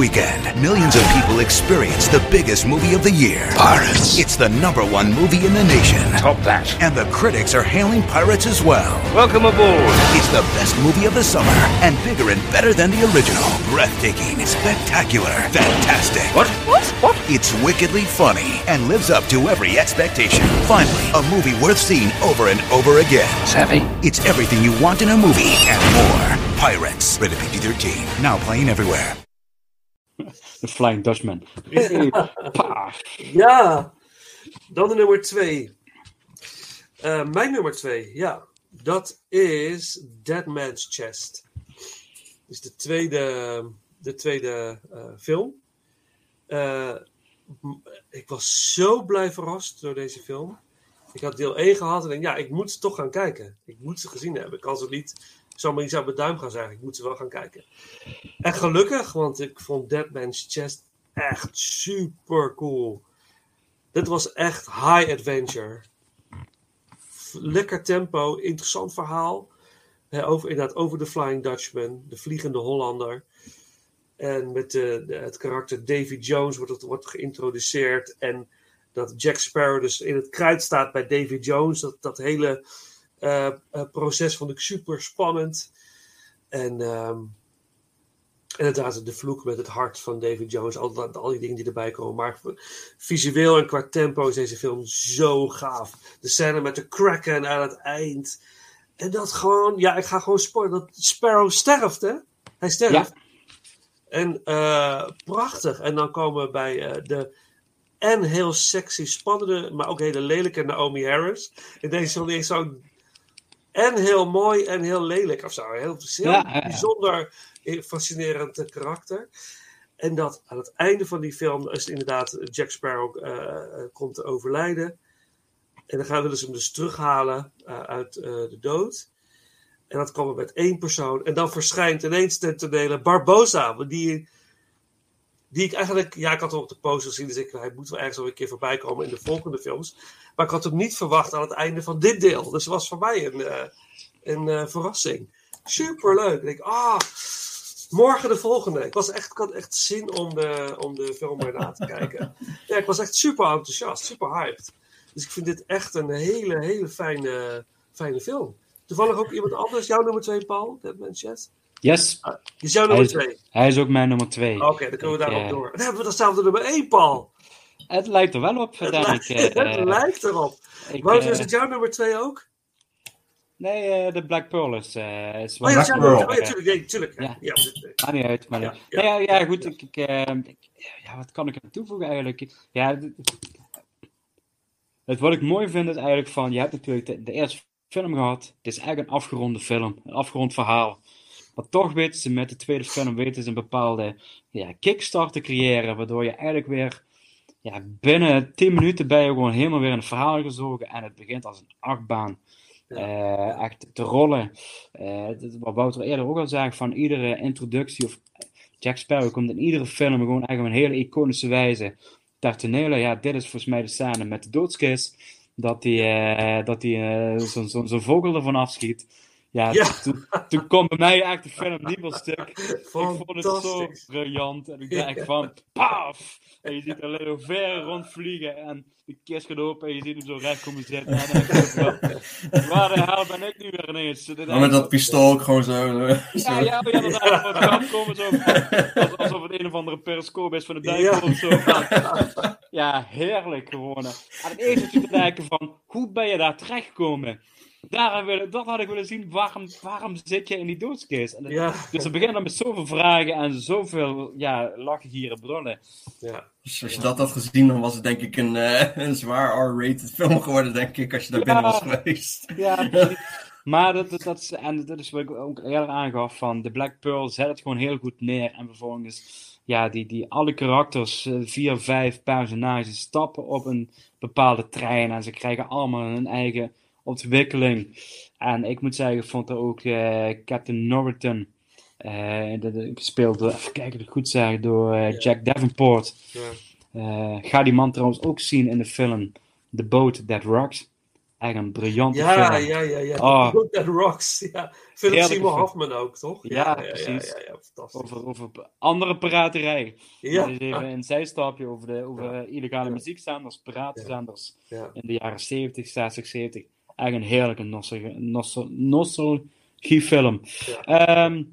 Weekend, millions of people experience the biggest movie of the year. Pirates. It's the number one movie in the nation. Top that. And the critics are hailing Pirates as well. Welcome aboard. It's the best movie of the summer and bigger and better than the original. Breathtaking, spectacular, fantastic. What? What? What? It's wickedly funny and lives up to every expectation. Finally, a movie worth seeing over and over again. Savvy. It's everything you want in a movie and more. Pirates. Rated PG-13. Now playing everywhere. The Flying Dutchman. Ja, dan de nummer twee. Eh, mijn nummer twee, ja. Dat is Dead Man's Chest. is de tweede, de tweede eh, film. Eh, ik was zo blij verrast door deze film. Ik had deel 1 gehad en denk, ja, ik moet ze toch gaan kijken. Ik moet ze gezien hebben. Ik kan ze niet zomaar iets uit mijn duim gaan zeggen. Ik moet ze wel gaan kijken. En gelukkig, want ik vond Dead Man's Chest echt super cool. Dit was echt high adventure. Lekker tempo, interessant verhaal. Over, inderdaad, over de Flying Dutchman, de Vliegende Hollander. En met de, de- het karakter Davy Jones wordt het wordt geïntroduceerd. En dat Jack Sparrow dus in het kruid staat bij Davy Jones. Dat, dat hele eh, eh, proces vond ik super spannend. En ehm, inderdaad, de vloek met het hart van David Jones. Al, dat- al die dingen die erbij komen. Maar visueel en qua tempo is deze film zo gaaf. De scène met de kraken aan het eind. En dat gewoon, ja, ik ga gewoon spoilen. Dat Sparrow sterft, hè? Hij sterft. Ja. En eh, prachtig. En dan komen we bij eh, de. En heel sexy, spannende, maar ook hele lelijke Naomi Harris. In deze film is zo. En heel mooi en heel lelijk of zo. Heel, heel Ja, bijzonder fascinerend eh, karakter. En dat aan het einde van die film is inderdaad Jack Sparrow eh, eh, komt te overlijden. En dan gaan willen ze hem dus terughalen eh, uit eh, de dood. En dat kwam met één persoon. En dan verschijnt ineens ten tonele Barbosa. Die, die ik eigenlijk... Ja, ik had hem op de poster gezien. Dus ik, hij moet wel ergens al een keer voorbij komen in de volgende films. Maar ik had hem niet verwacht aan het einde van dit deel. Dus het was voor mij een, eh, een eh, verrassing. Superleuk. Ik denk, ah, morgen de volgende. Ik, was echt, ik had echt zin om de, om de film weer na te kijken. Ja, ik was echt super enthousiast. Super hyped. Dus ik vind dit echt een hele, hele fijne, fijne film. Toevallig ook iemand anders. Jouw nummer 2, Paul? Deadman Chat? Yes. Die is jouw Hij nummer is, 2. hij is ook mijn nummer 2. Oké, dan kunnen we Ik, daarop eh, door. Dan hebben we datzelfde nummer 1, Paal. Het lijkt er wel op, Het, lijkt, ik. het eh, lijkt erop. ik, Wouter, eh, is het jouw nummer 2 ook? Nee, de Black Pearl is, eh is Oh ja, jouw Pearl. nummer 2. Oh ja, tuurlijk. Nee, tuurlijk. Ja. Niet uit, maar... Ja, Ja, ja, ja, goed. ja. Ik, ik, ik- ja, wat kan ik er toevoegen eigenlijk? Ja, het, wat ik mooi vind is eigenlijk van... Je hebt natuurlijk de, de eerste film gehad. Het is eigenlijk een afgeronde film. Een afgerond verhaal. Maar toch weten ze met de tweede film weten ze een bepaalde ja, kickstart te creëren. Waardoor je eigenlijk weer... Ja, binnen 10 minuten ben je gewoon helemaal weer in het verhaal gezogen. En het begint als een achtbaan. eh, echt te rollen. Dat- wat Wouter eerder ook al zei, van iedere introductie of Jack Sparrow komt in iedere film gewoon eigenlijk op een hele iconische wijze ter tonele. Ja, dit is volgens mij de scène met de doodskist. Dat hij eh, dat die, zo'n zo, zo'n vogel ervan afschiet. Ja, Ja. Toen, toen kwam bij mij echt de film niet meer stuk. Ik vond het zo briljant. En ik denk Ja. van, paf! En je ziet alleen nog ver rondvliegen. En de kist gaat open en je ziet hem zo recht komen zitten. En dan denk ik van, waar de hel ben ik nu weer ineens? Dit Maar met dat pistool ook gewoon zo. zo. ja, ja, ja, inderdaad. Wat gaat komen zo. als- Alsof het een of andere periscoop is van de duivel Ja. of zo. Ja, heerlijk gewoon. En het eerste te denken van, hoe ben je daar terechtgekomen? Daar wil, dat had ik willen zien. Waarom, waarom zit je in die doodskist? En het- Ja. Dus ze beginnen met zoveel vragen en zoveel ja, lachen, gieren, brullen. Ja. Dus als je dat had gezien, dan was het denk ik een, eh, een zwaar R-rated film geworden, denk ik, als je daar Ja. binnen was geweest. Ja. Maar dat, dat, dat, is, en dat is wat ik ook eerder aangaf van de Black Pearl zet het gewoon heel goed neer. En vervolgens, ja, die, die alle karakters, eh, vier, vijf personages, stappen op een bepaalde trein. En ze krijgen allemaal hun eigen ontwikkeling. En ik moet zeggen, ik vond er ook eh, Captain Norriton, eh, de, de, gespeeld door, even kijken of ik het goed zeg, door eh, Jack Davenport. Eh, ga die man trouwens ook zien in de film The Boat That Rocks. Eigenlijk een briljante Ja, film. ja, ja, ja. Oh. The Boat That Rocks. Ja. Philip Seymour. Hoffman ook, toch? Ja, ja, precies. Ja, ja, ja, fantastisch. Over, over andere piraterij. Ja. Is even een zijstapje over, de, over illegale muziekzenders, piratenzenders. Ja. In de jaren 70, 60, 70. Eigenlijk een heerlijke nostalgie- nostal- nostalgiefilm. Ehm,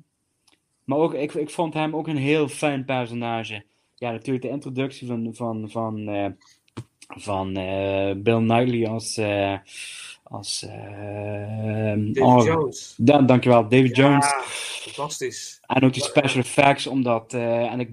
maar ook, ik, ik vond hem ook een heel fijn personage. Ja, natuurlijk de introductie van, van, van, eh, van eh, Bill Knightley als... eh, als eh, David oh, Jones. Dan, dankjewel, David Ja, Jones. fantastisch. En ook die special effects, omdat. en ik,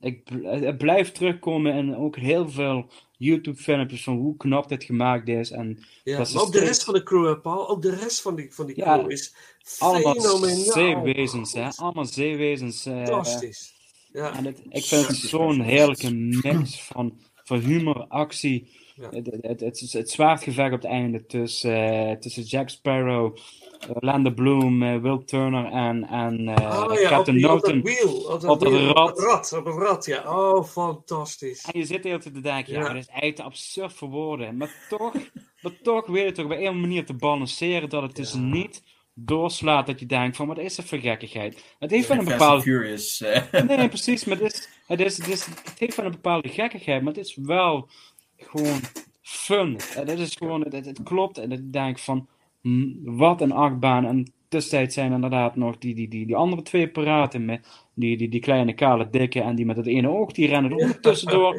ik, het blijft terugkomen in ook heel veel YouTube-filmpjes van hoe knap dit gemaakt is. En Ja, dat maar ook de rest van de crew, hè, Paul. Ook de rest van die, van die Ja, crew is allemaal fenomenaal. zeewezens, hè? Allemaal zeewezens. eh, Fantastisch. Ja. En het, ik vind het zo'n heerlijke mix van, van humor, actie. Het, het, het, het, is het zwaardgevecht op het einde tussen, eh, tussen Jack Sparrow, Orlando Bloom, eh, Will Turner en, en eh, Oh ja, op, Captain die, op dat Norton. wiel. Op dat, op dat wiel, rad. Op het rad, op het rad, ja. Oh, fantastisch. En je zit de hele tijd te denken, ja, Ja. dat is eigenlijk te absurd voor woorden. Maar toch, maar toch weet je toch op een manier te balanceren dat het dus niet doorslaat dat je denkt van, wat is dat voor gekkigheid? Het heeft wel een bepaalde... Furious. eh. Nee, precies, maar het, is, het, is, het, is, het heeft wel een bepaalde gekkigheid, maar het is wel gewoon fun. Het is gewoon, het, het klopt en ik denk van, wat een achtbaan. En tussentijd zijn inderdaad nog die, die, die, die andere twee piraten, met die, die, die kleine kale dikke en die met het ene oog, die rennen er ook tussendoor.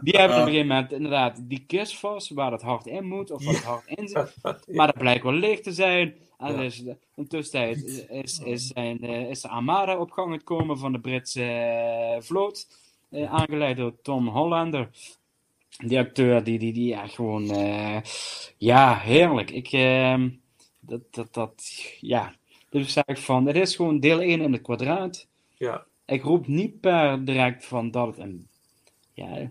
Die hebben op een gegeven moment inderdaad die kist vast, waar het hard in moet, of waar het hard in zit. Maar dat blijkt wel leeg te zijn. En Ja. dus, intussen is, is, is, zijn, eh, is de Armada op gang gekomen van de Britse eh, vloot. eh, aangeleid door Tom Hollander. Die acteur, die, die, die ja, gewoon... eh, ja, heerlijk. Ik... ehm, dat, dat, dat... Ja. Dus zeg ik van... Het is gewoon deel 1 in het kwadraat. Ja. Ik roep niet per direct van dat het een. Ja.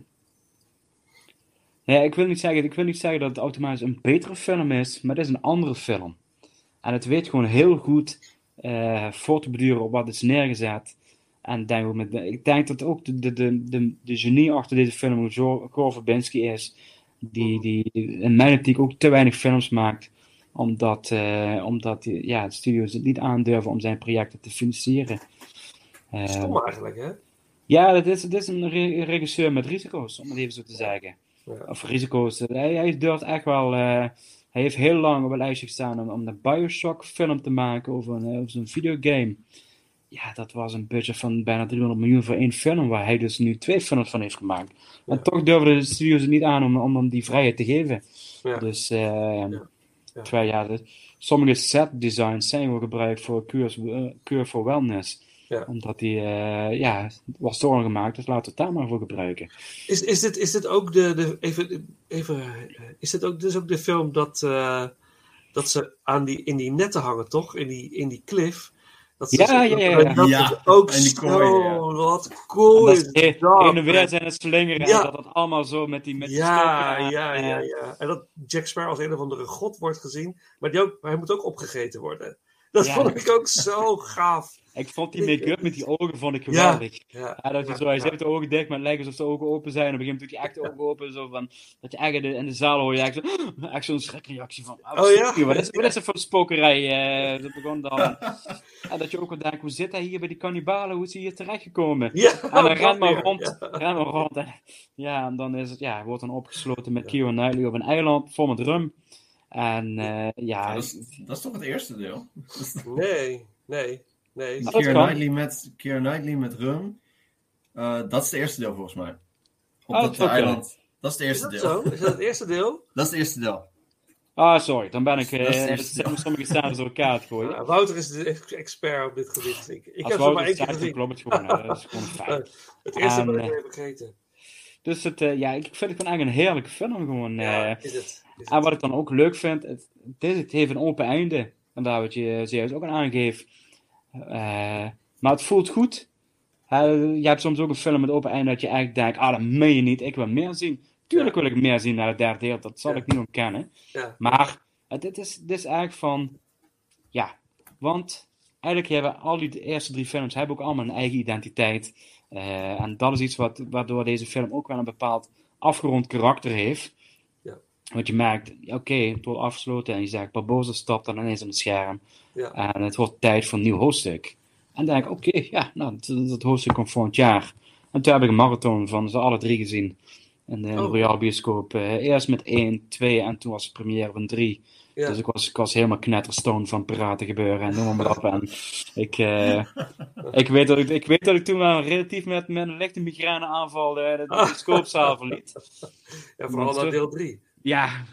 Nee, ik wil niet zeggen, ik wil niet zeggen dat het automatisch een betere film is, maar het is een andere film. En het weet gewoon heel goed eh voor te beduren op wat is neergezet. En denk ook met, ik denk dat ook de, de, de, de, genie achter deze film Gore Verbinski is. Die, die in mijn optiek ook te weinig films maakt. Omdat, eh, omdat ja, de studio's het niet aandurven om zijn projecten te financieren. Eh, Stom eigenlijk, hè? ja, het is, is een re- regisseur met risico's, om het even zo te zeggen. Ja. Of risico's. Hij, hij durft echt wel. eh, hij heeft heel lang op het lijstje gestaan om, om een Bioshock-film te maken over, een, eh, over zo'n videogame. Ja, dat was een budget van bijna 300 miljoen voor één film, waar hij dus nu twee films van heeft gemaakt. En toch durfden de studios het niet aan om, om hem die vrijheid te geven. Ja. Dus, eh, Ja. terwijl ja, de- sommige set designs zijn wel gebruikt voor cures, eh, cure for wellness. Ja. Omdat die, eh, ja, was door gemaakt, dus laten we het daar maar voor gebruiken. Is, is, dit, is dit ook de, de even, even, is dit ook, dus ook de film dat, eh, dat ze aan die, in die netten hangen, toch? In die, in die cliff. Dat Ja, ja, ja, ja. Dat Ja, is ook en die zo, kooi, ja. wat cool En is dat dat, en weer hè? zijn het slingeren en dat het allemaal zo met die, met die Ja, ja, ja, ja. En dat Jack Sparrow als een of andere god wordt gezien. Maar, die ook, maar hij moet ook opgegeten worden. Dat Ja. vond ik ook zo gaaf. Ik vond die make-up met die ogen vond ik geweldig. ja, Ja, dat je zo, hij zet de ogen dicht, maar het lijkt alsof de ogen open zijn. En op een gegeven moment doet hij echt de ogen open. Zo van, dat je echt in de, in de zaal hoor je echt, zo, echt zo'n schrikreactie van. Oh, Oh, ja? Wat is, wat is er voor spokerij? eh, dat begon dan. En dat je ook wel denkt, hoe zit hij hier bij die kannibalen? Hoe is hij hier terechtgekomen? Ja, en dan dat rent maar rond, ja. rent maar rond. En, ja, en dan is het, ja, wordt dan opgesloten met Keira Knightley op een eiland vol met rum. En eh, ja, dat, is, dat is toch het eerste deel? Nee, nee, nee. Kan. Knightley met, Keira Knightley met rum. Eh, dat is het eerste deel volgens mij. Op Oh, dat eiland. Dat is het Is eerste dat deel. zo? Is dat het eerste deel? Dat is het eerste deel. Ah, sorry, dan ben ik. Dat is het eh sommige cijfers door elkaar te gooien. Ja, Wouter is de ex- expert op dit gebied. Ik, ik Als heb het maar Wouter één keer gezien. klopt het gewoon. Dat is gewoon een feit. Het eerste En, ben ik eh, even vergeten. Dus het, eh, ja, ik vind het gewoon eigenlijk een heerlijke film. Gewoon, Ja, eh. is het. En wat ik dan ook leuk vind, het, het, is- het heeft een open einde. En daar wat je zojuist ook aan aangeeft. Eh, maar het voelt goed. Je hebt soms ook een film met open einde dat je eigenlijk denkt, ah, dat meen je niet, ik wil meer zien. Tuurlijk wil ik meer zien naar het derde deel, dat zal Ja. ik niet ontkennen. Ja. Maar het, dit, is, dit is eigenlijk van, ja, want eigenlijk hebben al die eerste drie films hebben ook allemaal een eigen identiteit. Eh, en dat is iets wat, waardoor deze film ook wel een bepaald afgerond karakter heeft. Want je merkt, oké, het wordt afgesloten en je zegt, Barbosa stapt dan ineens aan het scherm. Ja. En het wordt tijd voor een nieuw hoofdstuk. En dan denk ik, oké, ja, nou, dat, dat hoofdstuk komt volgend jaar. En toen heb ik een marathon van ze alle drie gezien. In de, Oh. Royal Bioscoop. Eh, eerst met 1, 2 en toen was de première van 3. Ja. Dus ik was, ik was helemaal knetterstone van piraten gebeuren en noem maar op. En ik, eh, ik, weet dat ik, ik weet dat ik toen wel relatief met, met een lichte migraineaanval de, de bioscoopzaal verliet. Ja, vooral eh, deel 3. Ja,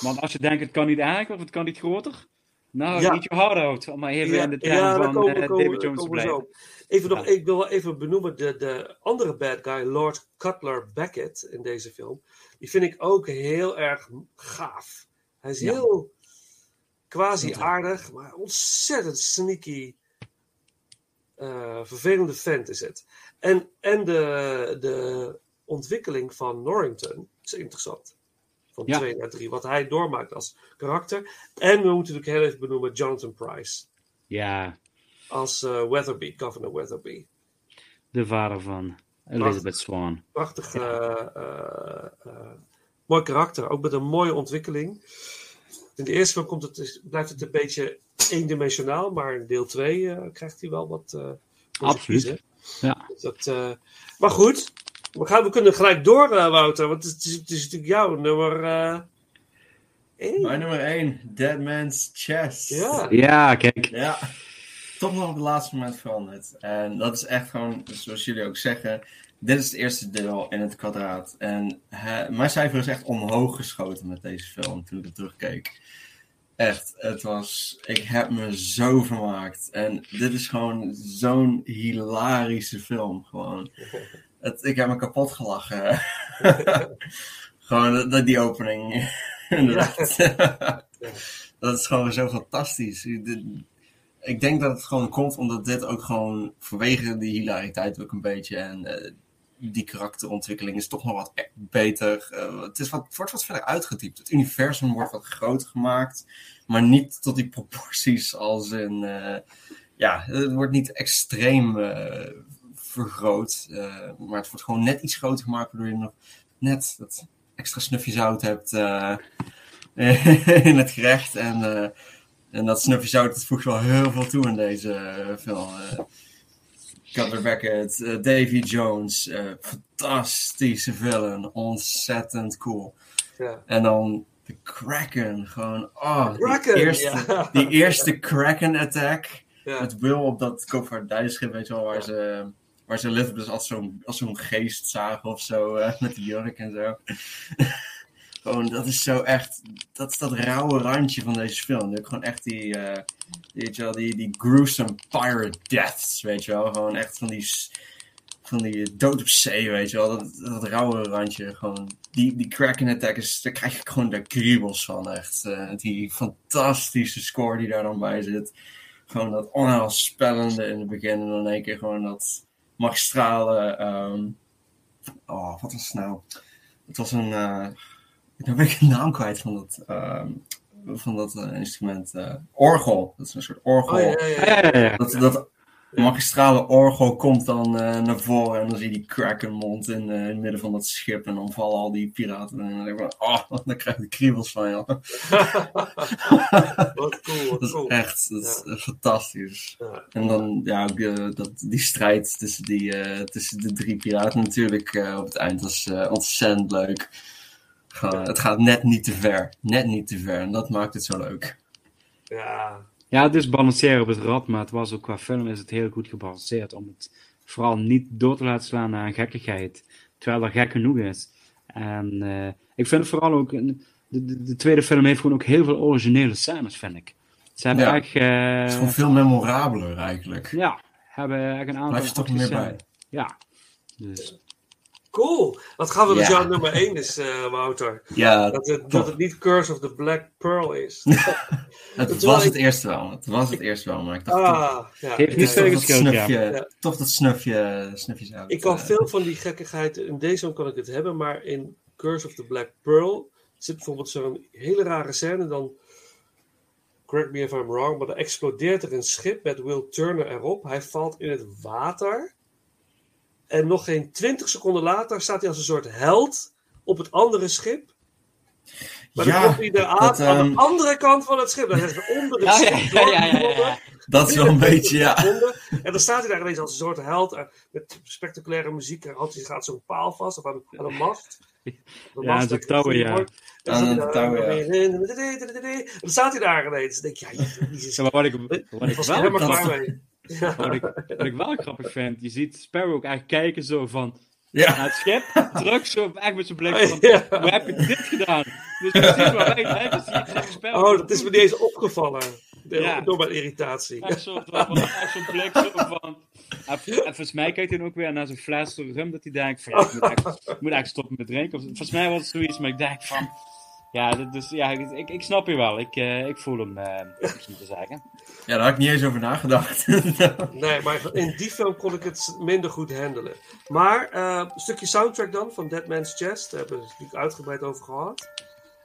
want als je denkt het kan niet erger of het kan niet groter. Nou, Ja. niet je hard out. Om maar even Ja, in de ja, daar van komen, eh, komen, David Jones te blijven. Even nog, ik wil wel even benoemen de, de andere bad guy, Lord Cutler Beckett, in deze film. Die vind ik ook heel erg gaaf. Hij is heel quasi aardig, maar ontzettend sneaky, eh, vervelende vent is het. En, en de, de ontwikkeling van Norrington is interessant. Van Ja. 2 naar 3, wat hij doormaakt als karakter. En we moeten natuurlijk heel even benoemen Jonathan Price Ja, als eh, Weatherby, Governor Weatherby. de vader van Elizabeth Swan. Prachtig, eh, eh, mooi karakter, ook met een mooie ontwikkeling. In de eerste film komt het, blijft het een beetje eendimensionaal, maar in deel 2 krijgt hij wel wat. Absoluut. Ja. Dat, maar goed, we, gaan, we kunnen gelijk door, eh, Wouter, want het is, het is natuurlijk jouw nummer. eh één. Mijn nummer 1, Dead Man's Chest. Ja. Ja, kijk. Ja, toch nog op het laatste moment veranderd. En dat is echt gewoon, zoals jullie ook zeggen, dit is het eerste deel in het kwadraat. En mijn cijfer is echt omhoog geschoten met deze film toen ik het terugkeek. Echt, het was, ik heb me zo vermaakt. En dit is gewoon zo'n hilarische film, gewoon. Het, ik heb me kapot gelachen. gewoon dat- die opening. Inderdaad. dat is gewoon zo fantastisch. Ik denk dat het gewoon komt omdat dit ook gewoon vanwege die hilariteit ook een beetje en eh, die karakterontwikkeling is toch nog wat e- beter. Eh, het, is wat, wordt wat verder uitgetypt. Het universum wordt wat groter gemaakt, maar niet tot die proporties als in. eh, ja, het wordt niet extreem vergroot, eh, maar het wordt gewoon net iets groter gemaakt, waardoor je nog net dat extra snufje zout hebt eh, in het gerecht. En, eh, en dat snufje zout dat voegt wel heel veel toe in deze film. Cutler Beckett, eh, Davy Jones, fantastische villain, ontzettend cool. Ja. En dan de Kraken, gewoon, oh, Kraken, die eerste, ja. die eerste Kraken-attack. Ja. Met Will op dat koopvaardijschip, weet je wel, waar ze, waar ze Elizabeth als zo'n, zo'n geest zagen of zo, eh, met die jurk en zo. gewoon, dat is zo echt, dat is dat rauwe randje van deze film. Hebt gewoon echt die, eh, weet je wel, die, die gruesome pirate deaths, weet je wel. Gewoon echt van die, van die dood op zee, weet je wel. Dat, dat rauwe randje, gewoon. Die, die Kraken attack is, daar krijg ik gewoon de kriebels van, echt. Eh, die fantastische score die daar dan bij zit. Gewoon dat onheilspellende in het begin en dan in één keer gewoon dat magistrale... ehm, oh, wat was het nou? Het was een... eh ik ben ik de naam kwijt van dat, ehm, van dat eh, instrument. eh, orgel. Dat is een soort orgel. Oh. Ja, ja, ja. Dat, dat magistrale orgel komt dan eh, naar voren en dan zie je die krakenmond in, eh, in het midden van dat schip en dan vallen al die piraten en dan denk ik van, oh, dan krijg ik de kriebels van. Wat cool, wat dat is cool. echt dat is, Ja. fantastisch. Ja. En dan, ja, ook, eh, dat, die strijd tussen, die, tussen de drie piraten natuurlijk op het eind was eh, ontzettend leuk. Het gaat net niet te ver. Net niet te ver. En dat maakt het zo leuk. Ja, Ja, het is balanceren op het rad, maar het was ook qua film is het heel goed gebalanceerd om het vooral niet door te laten slaan naar een gekkigheid, terwijl dat gek genoeg is. En eh, ik vind vooral ook, de, de, de tweede film heeft gewoon ook heel veel originele scènes, vind ik. Ze hebben Ja. echt, eh, Het is gewoon veel memorabeler eigenlijk. ja, hebben echt een aantal Blijf je toch meer bij. Ja, dus cool. Wat gaan we met Ja. jouw nummer 1 is, eh, Wouter? Ja, Dat het, dat het niet Curse of the Black Pearl is. Het Terwijl was ik- het eerst wel. Het was het eerst wel, maar ik dacht toch, Ah, ja. heeft niet toch veel dat snufje, Ja. toch dat snufje, snufje zout. Ik kan eh, veel van die gekkigheid, in deze kan ik het hebben, maar in Curse of the Black Pearl zit bijvoorbeeld zo'n hele rare scène, dan, correct me if I'm wrong, maar dan explodeert er een schip met Will Turner erop. Hij valt in het water en nog geen 20 seconden later staat hij als een soort held op het andere schip. Maar dan Ja, komt hij eraan, aan ehm, de andere kant van het schip. Dan is er onder het Ja, ja, schip ja, ja, ja. Dat is wel een beetje, ja. En dan staat hij daar ineens als een soort held met spectaculaire muziek. Er hij gaat zo'n paal vast of aan, aan een mast. De Ja, dat touwen, ja. Aan dan hij touwen, daar ja. En dan staat hij daar ineens. Dan denk je, ja, jezus. Ja, maar wat ik, wat Ik ik was wel er helemaal klaar mee. Ja. wat ik, wat ik wel grappig vind, je ziet Sparrow ook echt kijken zo van Ja. naar het schip, terug zo echt met zijn blik van, Ja. hoe heb je dit gedaan? Dus precies wat wij hebben, zie Sparrow. Oh, dat is me niet eens opgevallen. De- Ja. Door mijn irritatie. Echt zo van, echt zo'n blik zo van... En volgens mij kijkt hij ook weer naar zo'n fles rum, dat hij denkt van, ja, ik moet echt, ik moet eigenlijk stoppen met drinken. Of, volgens mij was het zoiets, maar ik denk van... Ja, dus, ja ik, ik snap je wel. Ik, eh, ik voel hem, eh, om te zeggen. Ja, daar had ik niet eens over nagedacht. Nee, maar in die film kon ik het minder goed handelen. Maar eh, een stukje soundtrack dan van Dead Man's Chest. Daar hebben we het natuurlijk uitgebreid over gehad.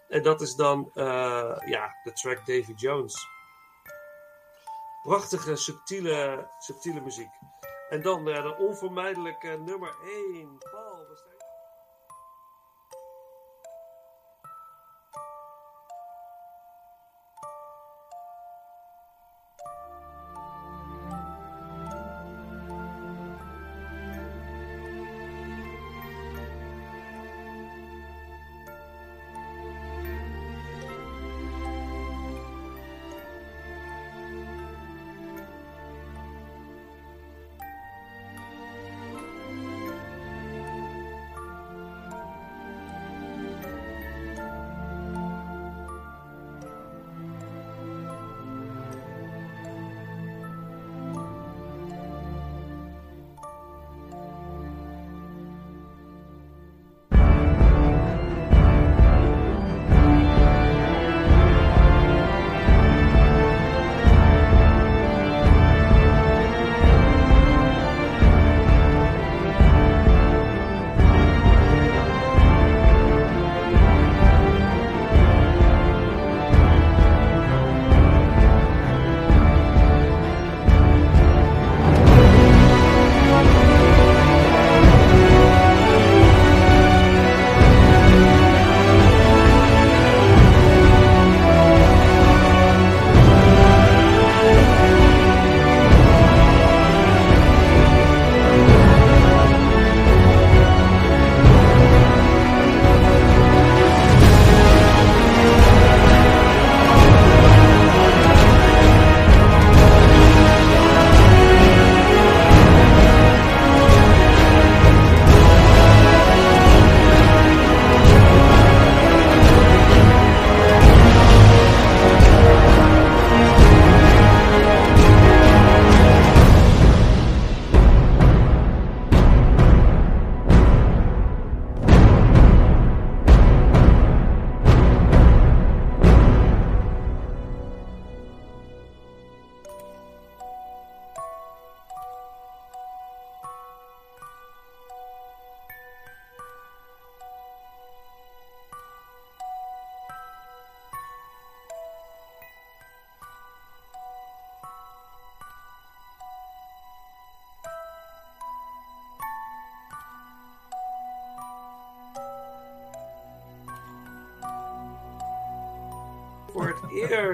En dat is dan eh, ja, de track Davy Jones. Prachtige, subtiele, subtiele muziek. En dan eh, de onvermijdelijke nummer 1.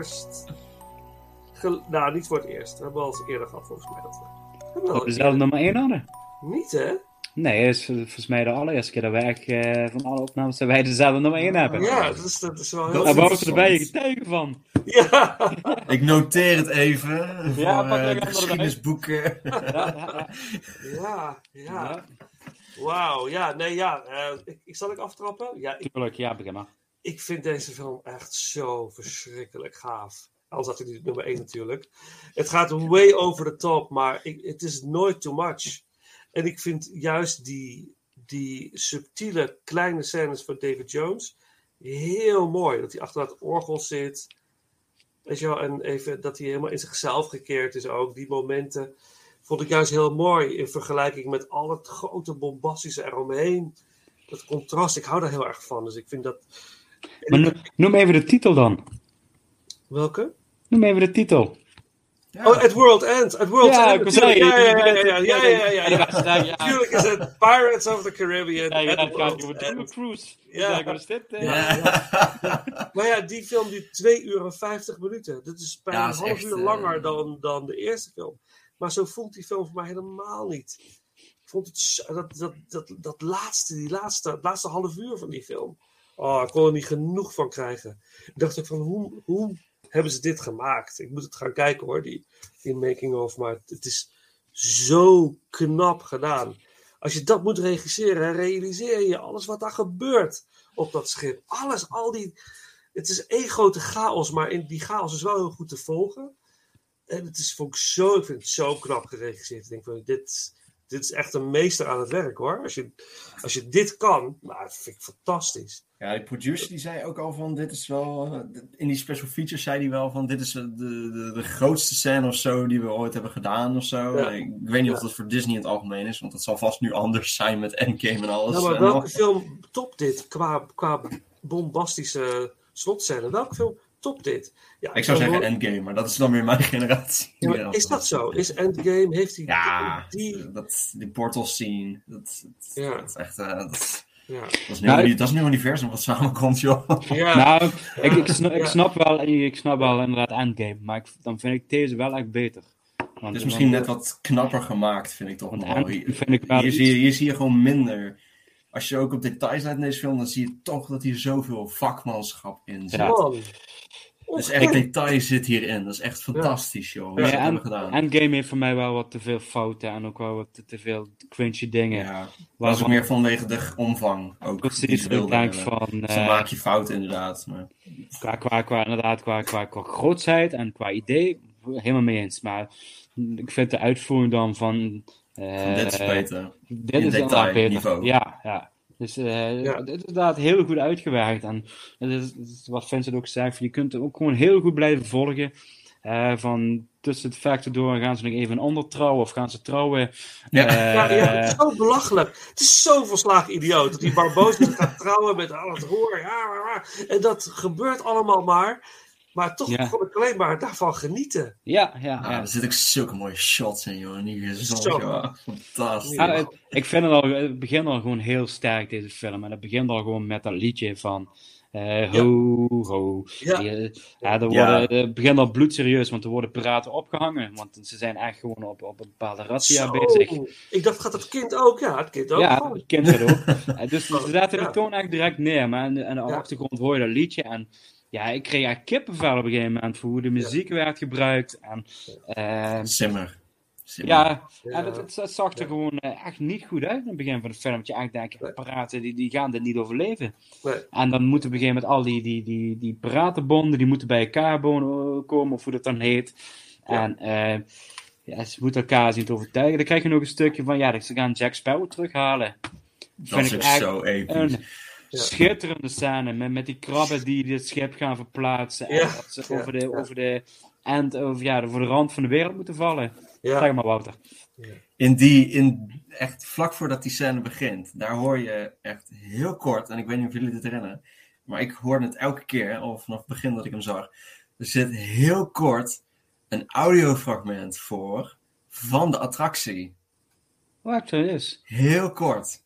Eerst. gel- nou, niet voor het eerst. We hebben al eens eerder gehad, volgens mij. Dat we... we dezelfde nummer 1 hadden. Niet, hè? Nee, dat is volgens mij de allereerste keer dat wij echt, eh, van alle opnames dat wij dezelfde nummer 1 hebben. Ja, dat is, dat is wel heel Daar waren we erbij getuigen van. Ja, Ik noteer het even voor Ja, pak eh, de een andere geschiedenisboeken. Ja, ja, ja. Wauw, ja, nee, ja. eh, ik, ik, zal ik aftrappen? Ja, ik, tuurlijk, ja, begin maar. Ik vind deze film echt zo verschrikkelijk gaaf. Anders had ik niet nummer 1 natuurlijk. Het gaat way over the top, maar ik, het is nooit too much. En ik vind juist die, die subtiele kleine scènes van David Jones heel mooi. Dat hij achter dat orgel zit. En even dat hij helemaal in zichzelf gekeerd is ook. Die momenten vond ik juist heel mooi in vergelijking met al het grote bombastische eromheen. Dat contrast, ik hou daar heel erg van. Dus ik vind dat. Maar no- noem even de titel dan. Welke? Noem even de titel. Ja. Oh, At World End. At World Ja, End. ik was zeggen, natuurlijk. Ja, ja, ja, ja, ja, ja, ja, ja, ja. Ja, ja. Tuurlijk is het Pirates of the Caribbean. Ja, ja. Jungle Cruise. Ja. Ja, wat is dit? eh? Ja. Maar ja, die film duurt 2 uur en 50 minuten. Dat is bijna Ja, een is half echt, uur eh, langer dan, dan de eerste film. Maar zo voelt die film voor mij helemaal niet. Ik vond het dat, dat, dat, dat laatste, die laatste, laatste half uur van die film. Oh, ik kon er niet genoeg van krijgen. Ik dacht ook van, hoe, hoe hebben ze dit gemaakt? Ik moet het gaan kijken hoor, die, die making of. Maar het is zo knap gedaan. Als je dat moet regisseren, realiseer je alles wat daar gebeurt op dat schip. Alles, al die. Het is één grote chaos, maar in die chaos is wel heel goed te volgen. En het is vond ik zo, ik vind het zo knap geregisseerd. Ik denk van, dit, dit is echt een meester aan het werk hoor. Als je, als je dit kan, nou, dat vind ik fantastisch. Ja, die producer die zei ook al van, dit is wel, in die special features zei hij wel van, dit is de, de, de grootste scène of zo die we ooit hebben gedaan of zo. Ja. Ik weet niet of dat voor Disney in het algemeen is, want dat zal vast nu anders zijn met Endgame en alles. Nou, maar welke al- film topt dit qua, qua bombastische slotscène? Welke film topt dit? Ja, Ik zou zeggen hoor- Endgame, maar dat is dan weer mijn generatie. Ja, is dat zo? Is Endgame, heeft hij Ja, die... dat, die portal scene, dat, dat, Ja. dat is echt, eh, Ja. dat is een Nou, nieuw, dat is een universum wat samenkomt, joh. Ja. Nou, ik, ik, snap, ik, snap wel, ik snap wel inderdaad Endgame, maar ik, dan vind ik deze wel echt beter. Want, Het is misschien want- net wat knapper gemaakt, vind ik toch wel. Endgame Hier, vind ik wel hier, zie je, hier zie je gewoon minder. Als je ook op details let in deze film, dan zie je toch dat hier zoveel vakmanschap in zit. Ja. Dus echt detail zit hierin. Dat is echt fantastisch, joh. Ja, ze dat en, gedaan. Endgame heeft voor mij wel wat te veel fouten en ook wel wat te, veel cringy dingen. ja, dat is Waarvan- ook meer vanwege de omvang. Ook, Precies, ze ik denk van... Dus dan eh, maak je fouten inderdaad. Maar... qua, qua, qua, inderdaad, qua, qua, qua grootsheid en qua idee, helemaal mee eens. Maar ik vind de uitvoering dan van... eh, Van dit is beter. Dit In is inderdaad beter. detailniveau. Ja, ja. Dus eh Ja. dit is inderdaad heel goed uitgewerkt. En het is, het is wat Vincent ook zegt, je kunt het ook gewoon heel goed blijven volgen. Eh, van tussen het vechten door gaan ze nog even een ander trouwen of gaan ze trouwen. Ja. Eh, Ja, ja, het is zo belachelijk. Het is zo volslagen idioot dat die Barbosa gaat trouwen met al het roer. Ja. En dat gebeurt allemaal maar. Maar toch Ja. kon ik alleen maar daarvan genieten. ja, ja, Ah, ja. er zitten ook zulke mooie shots in, joh. En hier is Zo. zo, joh. Fantastisch. Ja, het- ik vind het al, het begint al gewoon heel sterk, deze film. En het begint al gewoon met dat liedje van eh, ho, ho. Ja. Die, eh, ja, er Ja. worden, het begint al bloedserieus, want er worden piraten opgehangen. Want ze zijn echt gewoon op, op een bepaalde razzia bezig. Ik dacht, gaat het kind ook? Ja, het kind ook. Ja, het kind het ook. Eh, dus ze zetten Ja. de toon echt direct neer. Maar aan de, aan de Ja. achtergrond hoor je dat liedje. En ja, ik kreeg echt kippenvel op een gegeven moment voor hoe de muziek werd gebruikt. En eh, Simmer. Simmer. ja, Ja. en het, het, het zag er Ja. gewoon eh, echt niet goed uit in het begin van de film. Dat je echt denkt, piraten die, die gaan dit niet overleven. Nee. En dan moeten op een gegeven moment al die, die, die, die piratenbonden, die moeten bij elkaar bonen- komen, of hoe dat dan heet. Ja. En eh, ja, ze moeten elkaar zien te overtuigen. Dan krijg je nog een stukje van, ja, ze gaan Jack Sparrow terughalen. Dat is ik zo episch. Een. Schitterende scène met, met die krabben die dit schip gaan verplaatsen. En dat ze Ja, over de, ja. over de end, over, ja, voor de rand van de wereld moeten vallen. Ja. Zeg maar, Wouter. In die, in, echt vlak voordat die scène begint, daar hoor je echt heel kort, en ik weet niet of jullie dit herinneren, maar ik hoorde het elke keer, al vanaf het begin dat ik hem zag. Er zit heel kort een audiofragment voor van de attractie. Wat er is. Heel kort.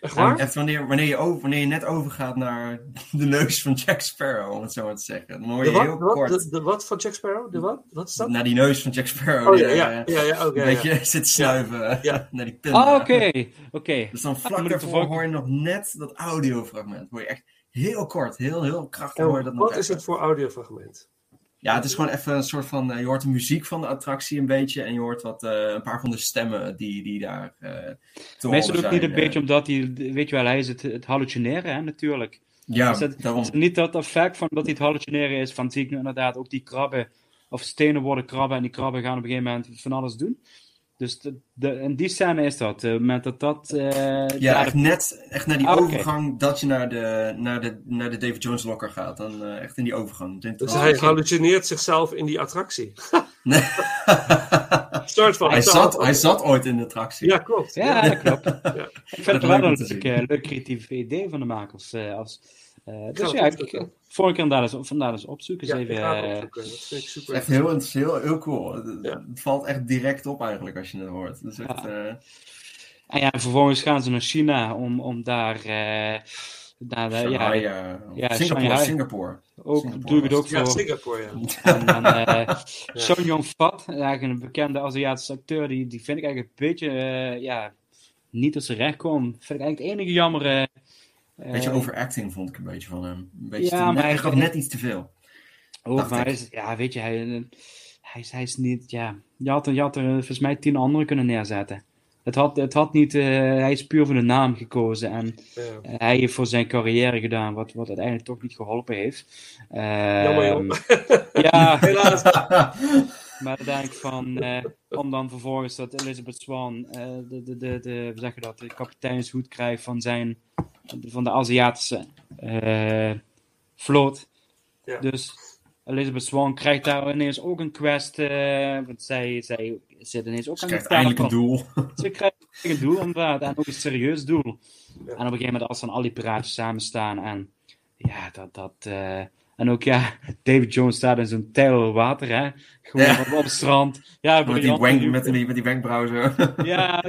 Echt waar? Echt wanneer, wanneer, je over, wanneer je net overgaat naar de neus van Jack Sparrow, om het zo maar te zeggen. Dan hoor je De wat, heel wat, kort de, de wat van Jack Sparrow? De wat? Wat is dat? naar die neus van Jack Sparrow. Oh, ja, ja, eh, ja, een beetje ja. zit snuiven Ja. naar die pin. Ah, oké. Oké. Dus dan vlak daarvoor hoor je nog net dat audiofragment. Hoor je echt heel kort, heel, heel krachtig hoor je dat nog wat is het voor audiofragment? Ja, het is gewoon even een soort van. eh, je hoort de muziek van de attractie een beetje. En je hoort wat, eh, een paar van de stemmen die, die daar. eh te Meestal horen ook niet een beetje omdat hij, weet je wel, hij is het, het hallucineren, hè, natuurlijk. Ja, is het, daarom. is het niet dat effect van dat hij het hallucineren is, van zie ik nu inderdaad ook die krabben, of stenen worden krabben en die krabben gaan op een gegeven moment van alles doen. Dus de, de, in die scène is dat, het moment dat dat... eh, Ja, echt de- net echt naar die Ah, overgang dat je naar de, naar de, naar de David Jones locker gaat. Dan eh, echt in die overgang. Dus hij hallucineert zichzelf in die attractie. Nee. Soort van. hij, zat, hij zat ooit in de attractie. Ja, klopt. Ja, klopt. Ja. Ik vind het wel een leuk, eh, creatief idee van de makers. eh, als, eh, dus ja, ik, opzoeken. ik, volgende keer inderdaad eens, vandaar eens opzoeken. Ja, ik even, ga het eh, opzoeken. Dat vind ik super. Echt heel, is heel, heel cool. Het, Ja. het valt echt direct op eigenlijk als je het hoort. Echt, Ja. eh, En ja, vervolgens gaan ze naar China om, om daar... eh naar de, ja, Shanghai, eh, ja, Singapore, Shanghai. Singapore. ook, Singapore doe ik het ook Ja, voor. Singapore, ja. En dan eh Song Fat, eigenlijk een bekende Aziatische acteur, die, die vind ik eigenlijk een beetje eh, ja, niet tot zijn recht komt. Vind ik eigenlijk het enige jammer. Een beetje eh, overacting vond ik een beetje van hem. Een beetje Ja, te- maar hij- hij gaf net iets te veel. dacht maar is, ja, weet je, hij, eh, hij, is, hij is niet, ja, je had, er- je had er eh, volgens mij tien anderen kunnen neerzetten. Het had, het had niet, eh, hij is puur voor de naam gekozen en Ja. hij heeft voor zijn carrière gedaan, wat, wat uiteindelijk toch niet geholpen heeft. Jammer, Ehm, joh. Ja, Helaas. Maar dan denk ik van, eh, om dan vervolgens dat Elizabeth Swan eh, de, de, de, de, hoe zeg je dat, de kapiteinshoed krijgt van, zijn, van de Aziatische eh, vloot. Ja. Dus Elizabeth Swan krijgt daar ineens ook een quest, eh, want zij, zij zit ineens ook Ze aan de krijgt eindelijk een doel. Ze krijgt een doel inderdaad, en ook een serieus doel. Ja. En op een gegeven moment als dan al die piraten samen staan en ja, dat, dat eh, en ook ja, David Jones staat in zo'n tijl water, hè. Gewoon Ja. op, het strand. Ja, Met die, wank, met, die, met die wenkbrauw zo. Ja,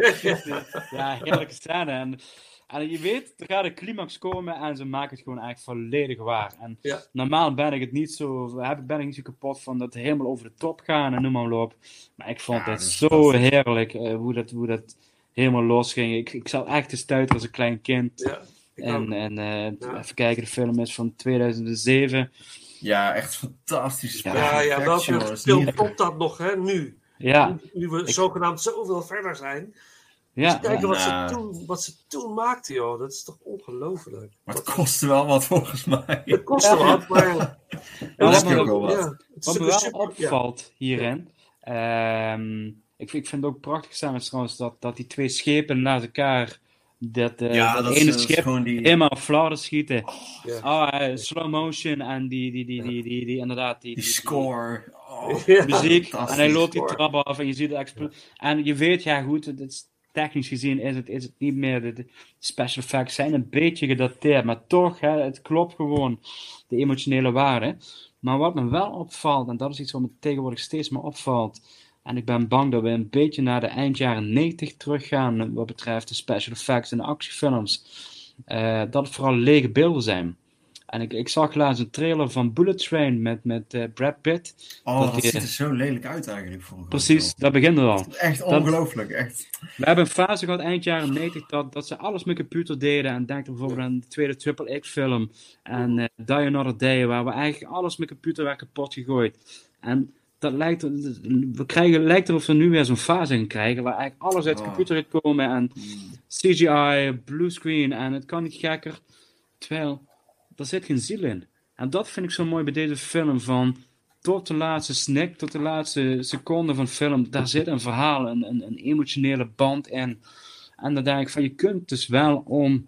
ja, heerlijke scène. En, en je weet, er gaat een climax komen en ze maken het gewoon eigenlijk volledig waar. En Ja. normaal ben ik het niet zo, heb, ben ik niet zo kapot van dat helemaal over de top gaan en noem maar op. Maar ik vond Ja, het zo heerlijk eh, hoe, dat, hoe dat helemaal losging. Ik, ik zat echt te stuiten als een klein kind. Ja, En, en eh, Ja. even kijken, de film is van 2007. Ja, echt fantastisch. Ja, ja, is film dat nog, hè, nu? Ja, Nu, nu we Ik- zogenaamd zoveel verder zijn. ja. Kijken wat, Nou. ze toen, wat ze toen maakten, joh. Dat is toch ongelooflijk. Maar het kostte wel wat volgens mij. Het kostte wat, maar... Ja, Dat is wat me- ook wel wat. Wat me wel super- opvalt hierin. ehm, ik, ik vind het ook prachtig samen trouwens dat, dat die twee schepen naast elkaar. Dat, eh Ja, dat, dat is, ene dat is schip gewoon die... helemaal flarden schieten. Ja. Oh, eh, slow motion en die, die, die, die, die, die, inderdaad. Die, Die die- score. Oh, Ja. muziek. En hij loopt die trap af en je ziet het explosie. En je weet, ja goed, het is, technisch gezien is het, is het niet meer. De, de special effects zijn een beetje gedateerd, maar toch, hè, het klopt gewoon. De emotionele waarde. Maar wat me wel opvalt, en dat is iets wat me tegenwoordig steeds meer opvalt. En ik ben bang dat we een beetje naar de eind jaren 90 teruggaan wat betreft de special effects en de actiefilms. Eh, dat het vooral lege beelden zijn. En ik, ik zag laatst een trailer van Bullet Train met, met eh, Brad Pitt. Oh, Dat dat die- ziet er zo lelijk uit eigenlijk. Voor Precies, dat begint er al. Echt ongelooflijk, echt. We hebben een fase gehad eind jaren 90 dat, dat ze alles met computer deden. En denk bijvoorbeeld aan de tweede Triple X film en eh Die Another Day, waar we eigenlijk alles met computer werd kapot gegooid. En dat lijkt, we krijgen, lijkt erop we nu weer zo'n fase gaan krijgen waar eigenlijk alles uit de Oh. computer gaat komen en CGI, bluescreen en het kan niet gekker. Terwijl, er zit geen ziel in. En dat vind ik zo mooi bij deze film van tot de laatste snik, tot de laatste seconde van film, daar zit een verhaal, een, een, een emotionele band in. En dan denk ik van, je kunt dus wel om,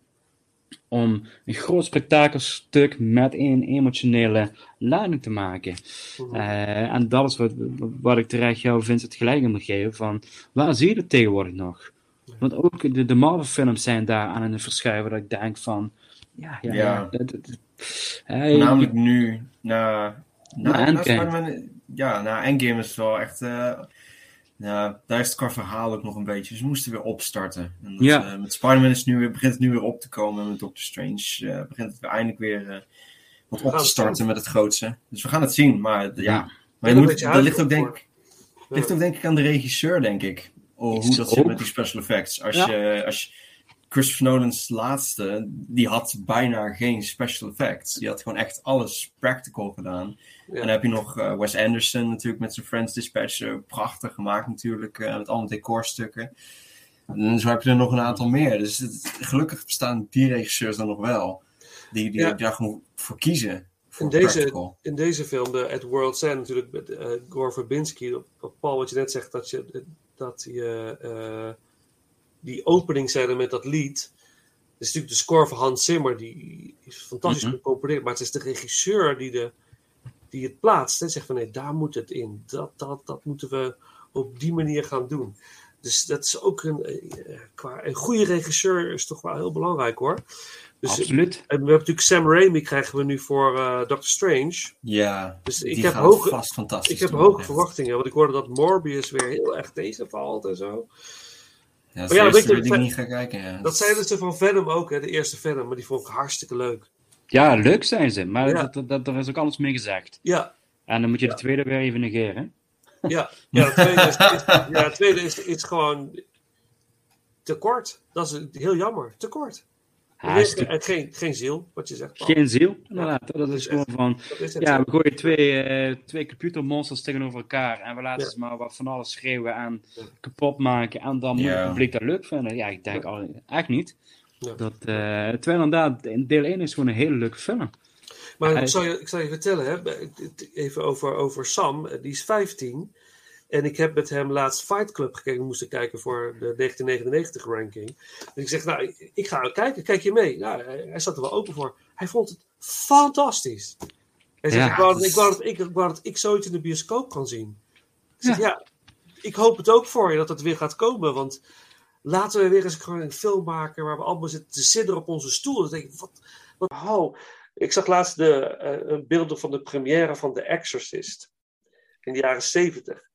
om een groot spektakelstuk met een emotionele lading te maken. Eh, en dat is wat, wat ik terecht jou Vincent gelijk in moet geven, van waar zie je het tegenwoordig nog? Want ook de, de Marvel films zijn daar aan het verschuiven, dat ik denk van, ja, ja, eh, Namelijk nu, na, na, Na na Endgame. Ja, na Endgame is wel echt, eh, Ja, daar is het qua verhaal ook nog een beetje. Ze moesten weer opstarten. En dat, Ja. eh, met Spider-Man is het nu weer, begint het nu weer op te komen. En met Doctor Strange eh, begint het weer eindelijk weer eh, wat op te starten met het grootste. Dus we gaan het zien. Maar ja, Ja. maar je een moet, beetje dat ligt ook, denk, ligt ook denk ik aan de regisseur, denk ik. Oh, hoe dat zit met die special effects. Als Ja. je, als je, Christopher Nolan's laatste, die had bijna geen special effects. Die had gewoon echt alles practical gedaan. Ja. En dan heb je nog eh, Wes Anderson natuurlijk met zijn Friends Dispatch. eh, prachtig gemaakt natuurlijk, eh, met allemaal decorstukken. En zo heb je er nog een aantal meer. Dus het- gelukkig bestaan die regisseurs dan nog wel. Die, die, Ja. daar gewoon voor kiezen. Voor In deze, in deze film, de At World's End, natuurlijk met Gore Verbinski, op, op Paul, wat je net zegt, dat je, dat je die openingscène met dat lied, dat is natuurlijk de score van Hans Zimmer, die is fantastisch gecomponeerd, maar het is de regisseur die, de, die het plaatst en zegt van nee, daar moet het in, dat, dat, dat moeten we op die manier gaan doen. Dus dat is ook een, eh, qua, een goede regisseur is toch wel heel belangrijk hoor. Dus, Absoluut. En we hebben natuurlijk Sam Raimi krijgen we nu voor eh, Doctor Strange. Ja, Dus ik heb hoge, vast fantastisch ik heb hoge verwachtingen, want ik hoorde dat Morbius weer heel erg tegenvalt en zo. Ja, ja, dat weet je, weet ik Ve- niet gaan kijken. Ja. Dat zeiden ze van Venom ook, hè, de eerste Venom, maar die vond ik hartstikke leuk. Ja, leuk zijn ze, maar Ja. dat, dat, er is ook alles mee gezegd. Ja, En dan moet je de tweede weer even negeren. ja, ja de tweede is, is- ja, de tweede is, is gewoon te kort. Dat is heel jammer, te Ja, is te- en geen, geen ziel, wat je zegt. Paul. Geen ziel, inderdaad. Dat is gewoon echt- van, is ja, we gooien twee, eh, twee computermonsters tegenover elkaar en we laten Ja. ze maar wat van alles schreeuwen en kapot maken en dan moet Ja. het publiek dat leuk vinden. Ja, ik denk al, eigenlijk niet. Ja. Dat, eh, terwijl inderdaad, in deel 1 is gewoon een hele leuke film. Maar Hij- ik zal je, ik zal je vertellen, hè, even over, over Sam. eh, Die is 15. En ik heb met hem laatst Fight Club gekeken. We moesten kijken voor de 1999 ranking. Dus ik zeg, nou, ik, ga kijken. Kijk je mee? Nou, hij, zat er wel open voor. Hij vond het fantastisch. Hij zegt, Ja, ik, wou dat ik, is- wou dat, ik, ik wou dat ik zoiets in de bioscoop kan zien. Ik zeg, ja. ik hoop het ook voor je dat het weer gaat komen. Want laten we weer eens gewoon een film maken waar we allemaal zitten te sidderen op onze stoel. Dan denk ik, wat, wat, oh. Ik zag laatst de, eh, beelden van de première van The Exorcist. In de jaren 70.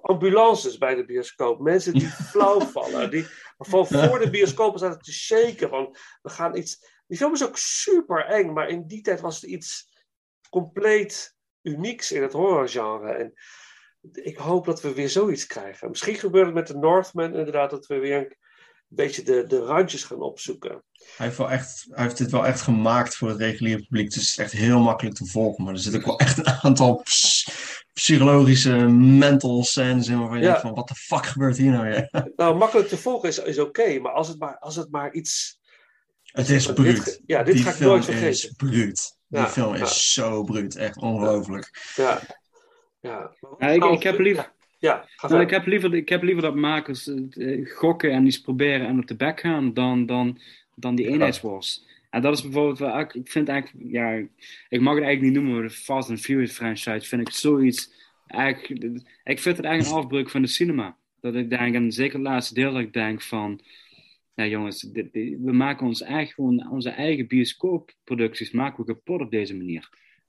Ambulances bij de bioscoop. Mensen die flauw vallen. Die van voor de bioscoop zaten te shaken. Van, we gaan iets... Die film is ook super eng. Maar in die tijd was het iets compleet unieks in het horrorgenre. En ik hoop dat we weer zoiets krijgen. Misschien gebeurt het met de Northman inderdaad. Dat we weer een beetje de, de randjes gaan opzoeken. Hij heeft, wel echt, hij heeft dit wel echt gemaakt voor het reguliere publiek. Dus het is echt heel makkelijk te volgen. Maar er zitten ook wel echt een aantal psychologische mental scènes in waarvan je Ja. denkt van, wat de fuck gebeurt hier nou weer? Nou, makkelijk te volgen is, is oké, maar als het maar, als het maar iets. Het is Dit bruut. ja, dit Die ga ik film nooit is vergeten. bruut. Die Ja, film is ja. zo bruut. Echt ongelooflijk. Ja. Ja, Ja, ik, ik heb liever... Ja, Nou, ik, heb liever, ik heb liever dat makers eh, gokken en iets proberen en op de bek gaan dan, dan, dan die eenheidsworst. En dat is bijvoorbeeld wel, ik vind eigenlijk, ja, ik mag het eigenlijk niet noemen, maar de Fast and Furious franchise vind ik zoiets, eigenlijk, ik vind het eigenlijk een afbreuk van de cinema. Dat ik denk, en zeker het laatste deel, dat ik denk van, ja jongens, dit- dit- we maken ons eigen, gewoon onze eigen bioscoopproducties maken we kapot op deze manier.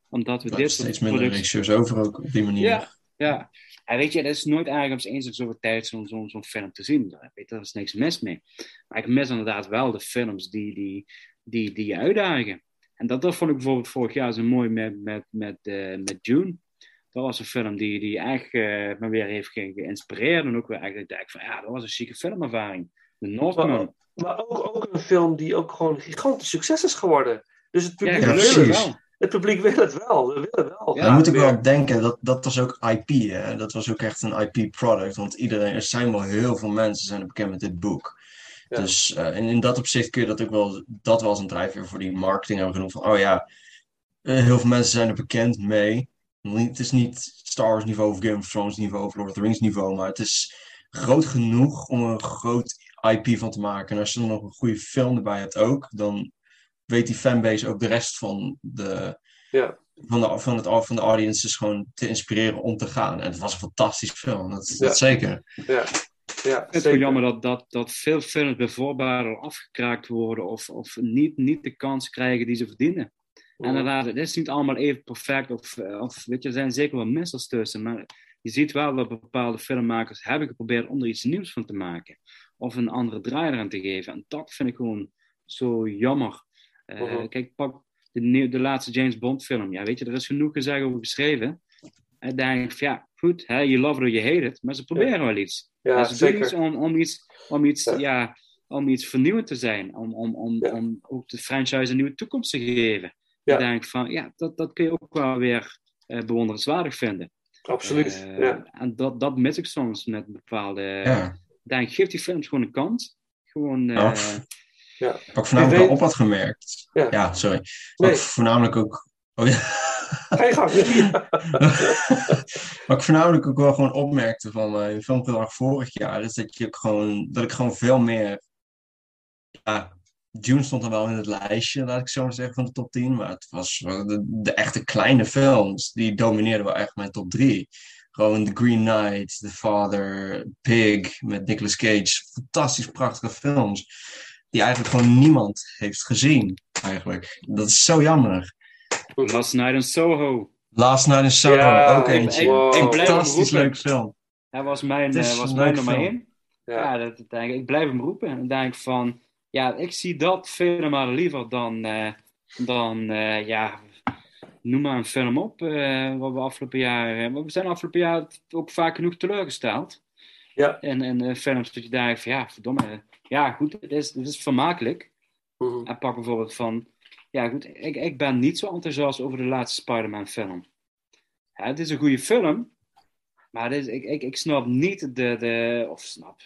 Omdat we dit is steeds minder regisseurs over ook op die manier. Ja, ja. En weet je, dat is nooit eigenlijk eens in zoveel tijd zo'n zo'n zo'n film te zien. Daar, weet daar is niks mis mee. Maar ik mis inderdaad wel de films die, die, die, die je uitdagen. En dat, dat vond ik bijvoorbeeld vorig jaar zo mooi met, met, met, eh, met June. Dat was een film die, die echt eh, me weer heeft ge- geïnspireerd. En ook weer eigenlijk dacht van, ja, dat was een chique filmervaring. The Northman. Maar ook, ook een film die ook gewoon een gigantisch succes is geworden. Dus het publiek, Ja, wil, precies. wel. het publiek wil het wel. We willen wel. Ja, je moet ook weer. wel denken, dat, dat was ook IP, hè? Dat was ook echt een IP-product. Want iedereen, er zijn wel heel veel mensen zijn bekend met dit boek. Ja. Dus uh, in, in dat opzicht kun je dat ook wel, dat was een drijfveer voor die marketing hebben genoemd. Van, oh ja, uh, heel veel mensen zijn er bekend mee. Het is niet Star Wars niveau of Game of Thrones niveau of Lord of the Rings niveau, maar het is groot genoeg om een groot IP van te maken. En als je dan nog een goede film erbij hebt ook, dan weet die fanbase ook de rest van de, ja. van de, van het, van de audiences gewoon te inspireren om te gaan. En het was een fantastisch film, dat, Ja. dat zeker. Ja. Ja, Het is wel jammer dat, dat, dat veel films bij voorbaat al afgekraakt worden of, of niet, niet de kans krijgen die ze verdienen. En inderdaad, het is niet allemaal even perfect of, of weet je, er zijn zeker wel missers tussen, maar je ziet wel dat bepaalde filmmakers hebben geprobeerd om er iets nieuws van te maken. Of een andere draai eraan te geven. En dat vind ik gewoon zo jammer. Eh, Mhm. Kijk, pak de, nieuw- de laatste James Bond film. Ja, weet je, er is genoeg gezegd over geschreven. En denk ik van, ja, goed, hè, je love it or je hate it. Maar ze proberen wel iets. Ja, doen zeker. iets om, om iets, om iets, Ja. ja. om iets vernieuwend te zijn. Om, om, om, Ja. om ook de franchise een nieuwe toekomst te geven. Ja. Ik denk van, ja, dat, dat kun je ook wel weer eh, bewonderenswaardig vinden. Absoluut. Eh, ja. En dat, dat mis ik soms met bepaalde... Ja. Ik denk, geef die films gewoon een kans. Gewoon... eh, Ja. Ja. Wat ik voornamelijk weet- wel op had gemerkt. Ja. Ja, sorry. Wat Nee. ik voornamelijk ook. Oh ja. Wat ik voornamelijk ook wel gewoon opmerkte van eh filmprogramma vorig jaar, is dat je ook gewoon, dat ik gewoon veel meer. Ja, Dune stond dan wel in het lijstje, laat ik zo maar zeggen, van de top 10. Maar het was de echte kleine films, die domineerden wel echt mijn top 3. Gewoon The Green Knight, The Father, Pig met Nicolas Cage. Fantastisch prachtige films. Die eigenlijk gewoon niemand heeft gezien, eigenlijk. Dat is zo jammer. Last Night in Soho. Last Night in Soho, Ja, ook ik- eentje. Wow. hem Fantastisch leuk film. Hij was mijn, eh, was een mijn leuk nummer film. één. Ja. Ja, dat, dat denk ik. ik blijf hem roepen. En dan denk ik van, ja, ik zie dat vele malen liever dan, eh, dan eh, ja, noem maar een film op. eh, wat we afgelopen jaar, we zijn afgelopen jaar ook vaak genoeg teleurgesteld. Ja. En, en eh, films dat je denkt van, ja, verdomme, ja, goed, het is, het is vermakelijk. Mhm. En pak bijvoorbeeld van, ja goed, ik, ik ben niet zo enthousiast over de laatste Spider-Man film. Ja, het is een goede film, maar het is, ik, ik, ik snap niet de, de, of snap,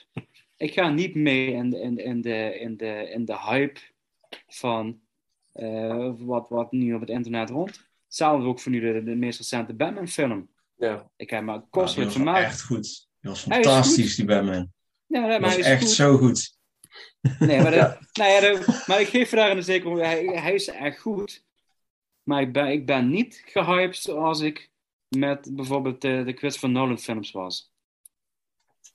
ik ga niet mee in, de- in, in, de, in, de, in de hype van eh, wat, wat nu op het internet rond. Hetzelfde ook voor nu de, de meest recente Batman film. Ja. Ik heb maar Ja, die kostelijk was wel vermaakt. echt goed. Die was fantastisch, die Batman. Ja, maar was hij is echt goed. zo goed. Nee, maar, nou ja, maar ik geef je daar een zeker hij, hij is echt goed. Maar ik ben, ik ben niet gehyped zoals ik met bijvoorbeeld de, de Christopher Nolan films was.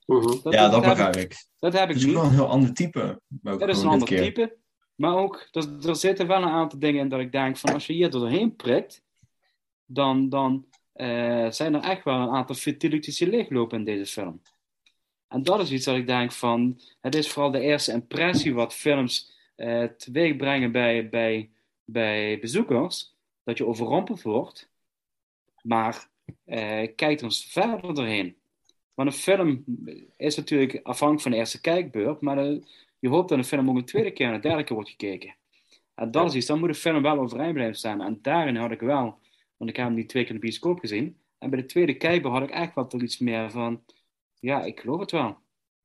Mhm. ja, dat begrijp ik. Dat heb ik Het is wel een heel ander type. Maar ook Dat is een ander keer. type. Maar ook, er, er zitten wel een aantal dingen in dat ik denk van als je hier doorheen prikt, dan, dan eh, zijn er echt wel een aantal fatalities die leeglopen in deze film. En dat is iets dat ik denk van, het is vooral de eerste impressie wat films eh teweeg brengen bij, bij, bij bezoekers, dat je overrompeld wordt. Maar eh, kijk eens verder doorheen. Want een film is natuurlijk afhankelijk van de eerste kijkbeurt, maar je hoopt dat een film ook een tweede keer en een derde keer wordt gekeken. En dat is iets, dan moet de film wel overeind blijven staan. En daarin had ik wel, want ik heb hem die twee keer in de bioscoop gezien, en bij de tweede kijkbeurt had ik echt wel iets meer van, ja, ik geloof het wel.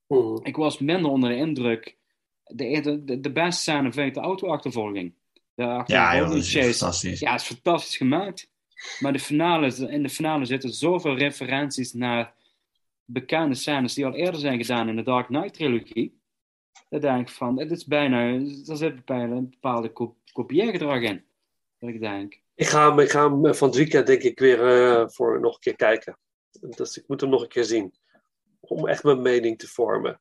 Mhm. Ik was minder onder de indruk. De, de, de beste scène vind ik de auto-achtervolging. De Ja, joh, achtervolging dat is fantastisch. Ja, het is fantastisch gemaakt. Maar de finale, in de finale zitten zoveel referenties naar bekende scènes die al eerder zijn gedaan in de Dark Knight trilogie. Dat denk ik van, het is bijna, er zit bijna een bepaalde kop, kopieergedrag in. Dat ik denk. Ik ga, hem, ik ga hem van het weekend denk ik weer eh, voor nog een keer kijken. Dus ik moet hem nog een keer zien. Om echt mijn mening te vormen.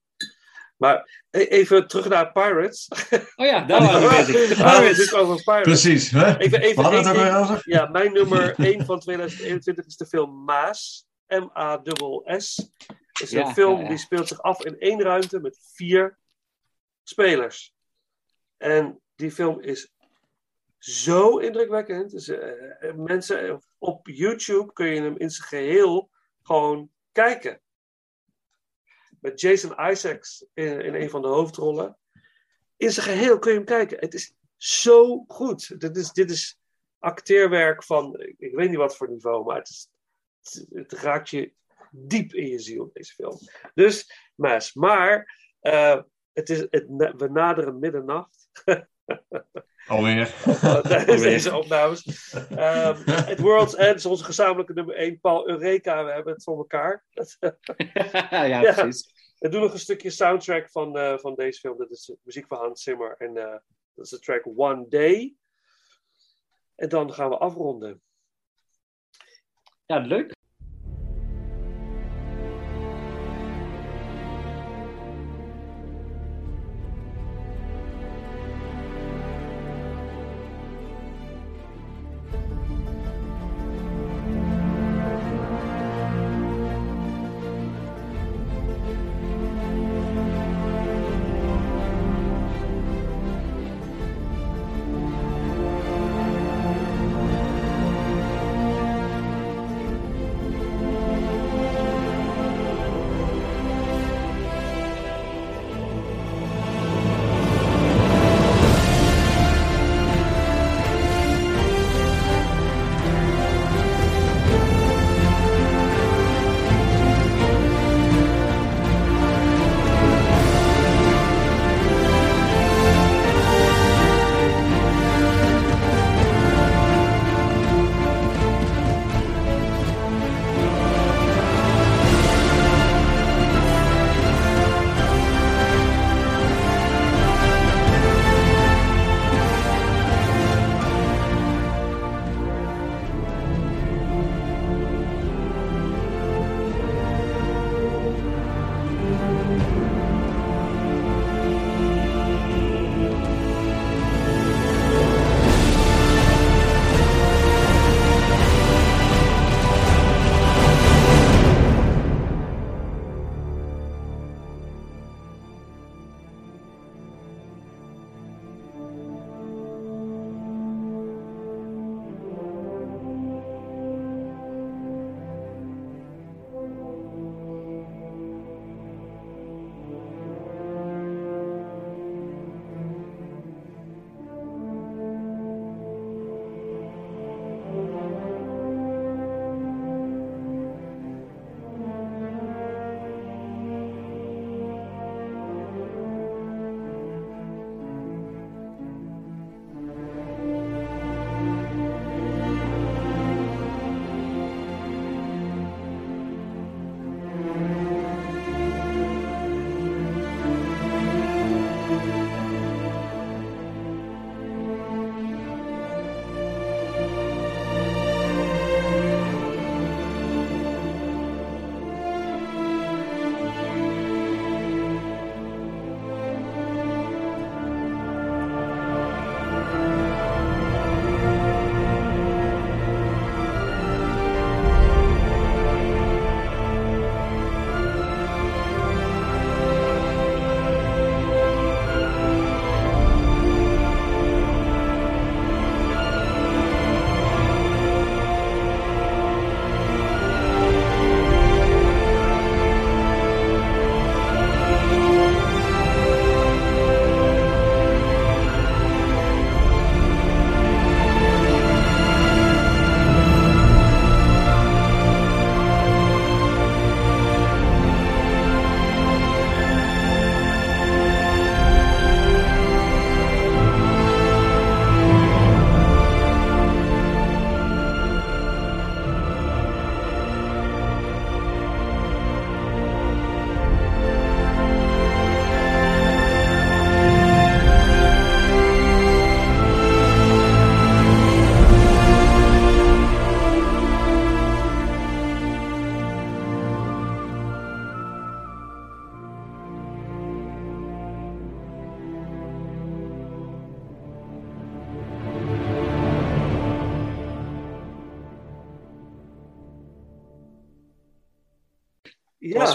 Maar e- even terug naar Pirates. Oh ja, daar waren we bezig. Pirates. over Pirates. Precies. Hè? Even, even, ding. over. Ja, mijn nummer 1 van 2021 is de film Maas. M-A-S-S. Het is Ja, een film ja, ja. die speelt zich af in één ruimte met vier spelers. En die film is zo indrukwekkend. Dus, eh, eh, mensen op YouTube kun je hem in zijn geheel gewoon kijken. Met Jason Isaacs in, in een van de hoofdrollen. In zijn geheel kun je hem kijken. Het is zo goed. Dit is, dit is acteerwerk van, ik, weet niet wat voor niveau, maar het, is, het, het raakt je diep in je ziel, deze film. Dus, Maas. Maar, eh, het is, het, we naderen middernacht. Alweer. Tijdens deze opnames. Ehm, het World's End is onze gezamenlijke nummer 1. Paul Eureka, we hebben het voor elkaar. ja, Ja. precies. We doen nog een stukje soundtrack van, eh, van deze film. Dat is muziek van Hans Zimmer. En eh, dat is de track One Day. En dan gaan we afronden. Ja, leuk.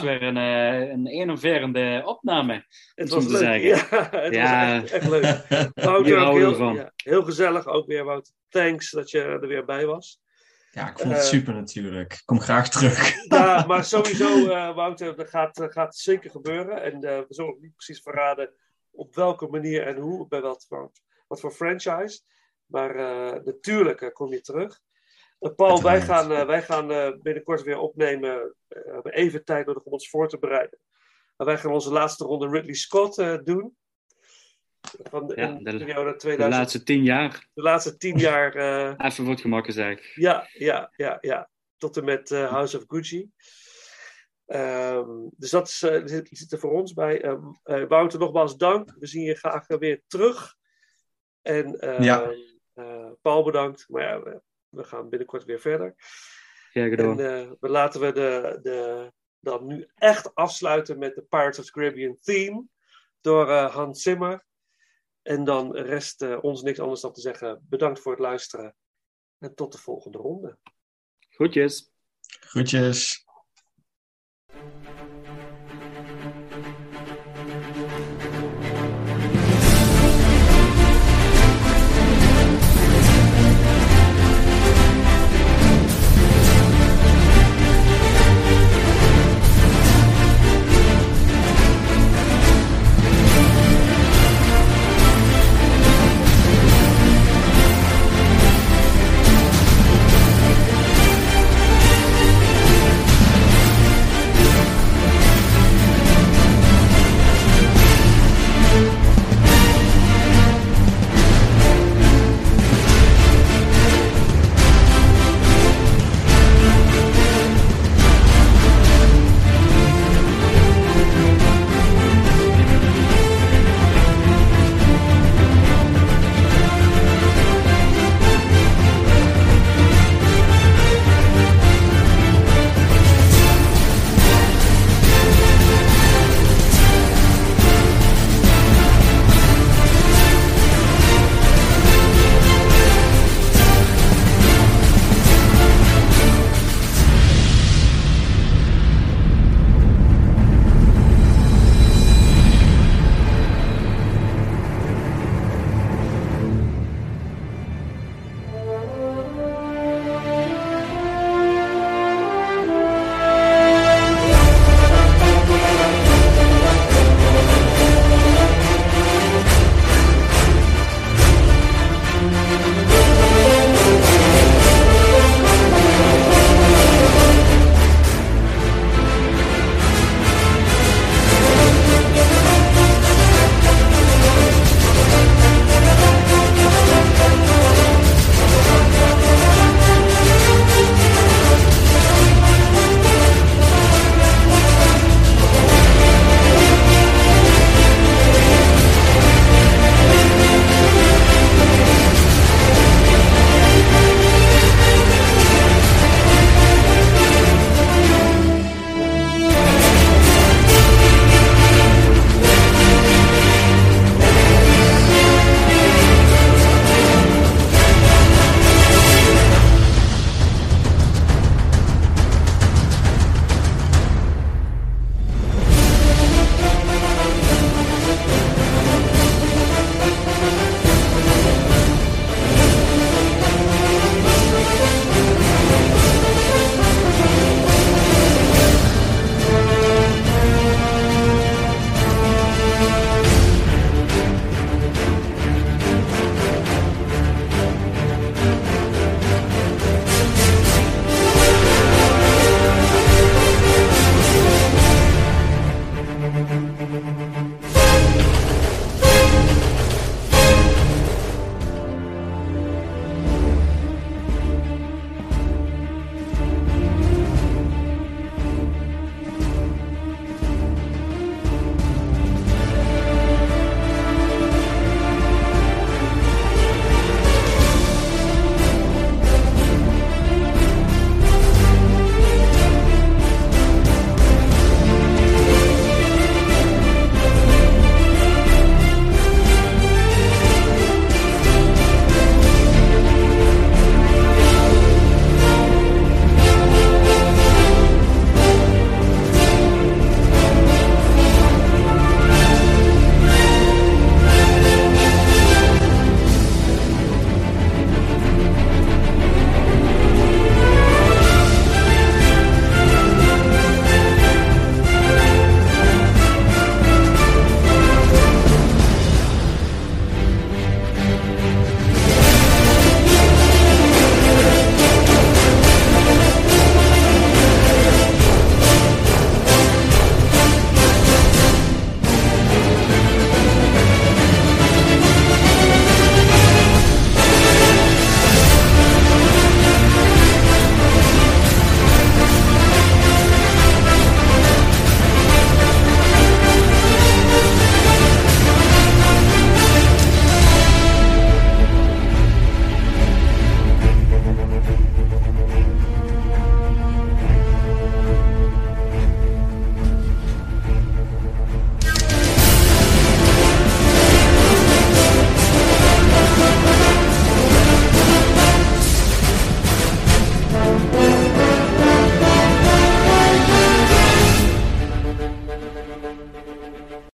Was weer een, uh, een innoverende opname. Het was leuk. Zeggen. Ja, het ja. was echt, echt leuk. Wouter, ook heel, ja, heel gezellig ook weer, Wouter. Thanks dat je er weer bij was. Ja, ik vond het uh, super natuurlijk. Kom graag terug. Ja, maar sowieso, uh, Wouter, dat gaat, gaat zeker gebeuren. En we zullen ook niet precies verraden op welke manier en hoe, bij wat, wat, wat voor franchise. Maar natuurlijk kom je terug. Uh, Paul, wij gaan, uh, wij gaan uh, binnenkort weer opnemen. we hebben even tijd nodig om ons voor te bereiden. Maar wij gaan onze laatste ronde Ridley Scott doen. Van de, ja, de, de, 2000, de, laatste tien jaar. De laatste tien jaar. even voor het gemak gezegd. Ja, ja, ja, ja. Tot en met House of Gucci. Um, dus dat is, zit, zit, er voor ons bij. Um, Wouter, nogmaals dank. We zien je graag weer terug. En ja. Paul bedankt. Maar ja, we gaan binnenkort weer verder. Ja, en uh, we laten we de, de, dan nu echt afsluiten met de Pirates of the Caribbean theme door uh, Hans Zimmer. En dan rest uh, ons niks anders dan te zeggen bedankt voor het luisteren en tot de volgende ronde. Groetjes. Groetjes.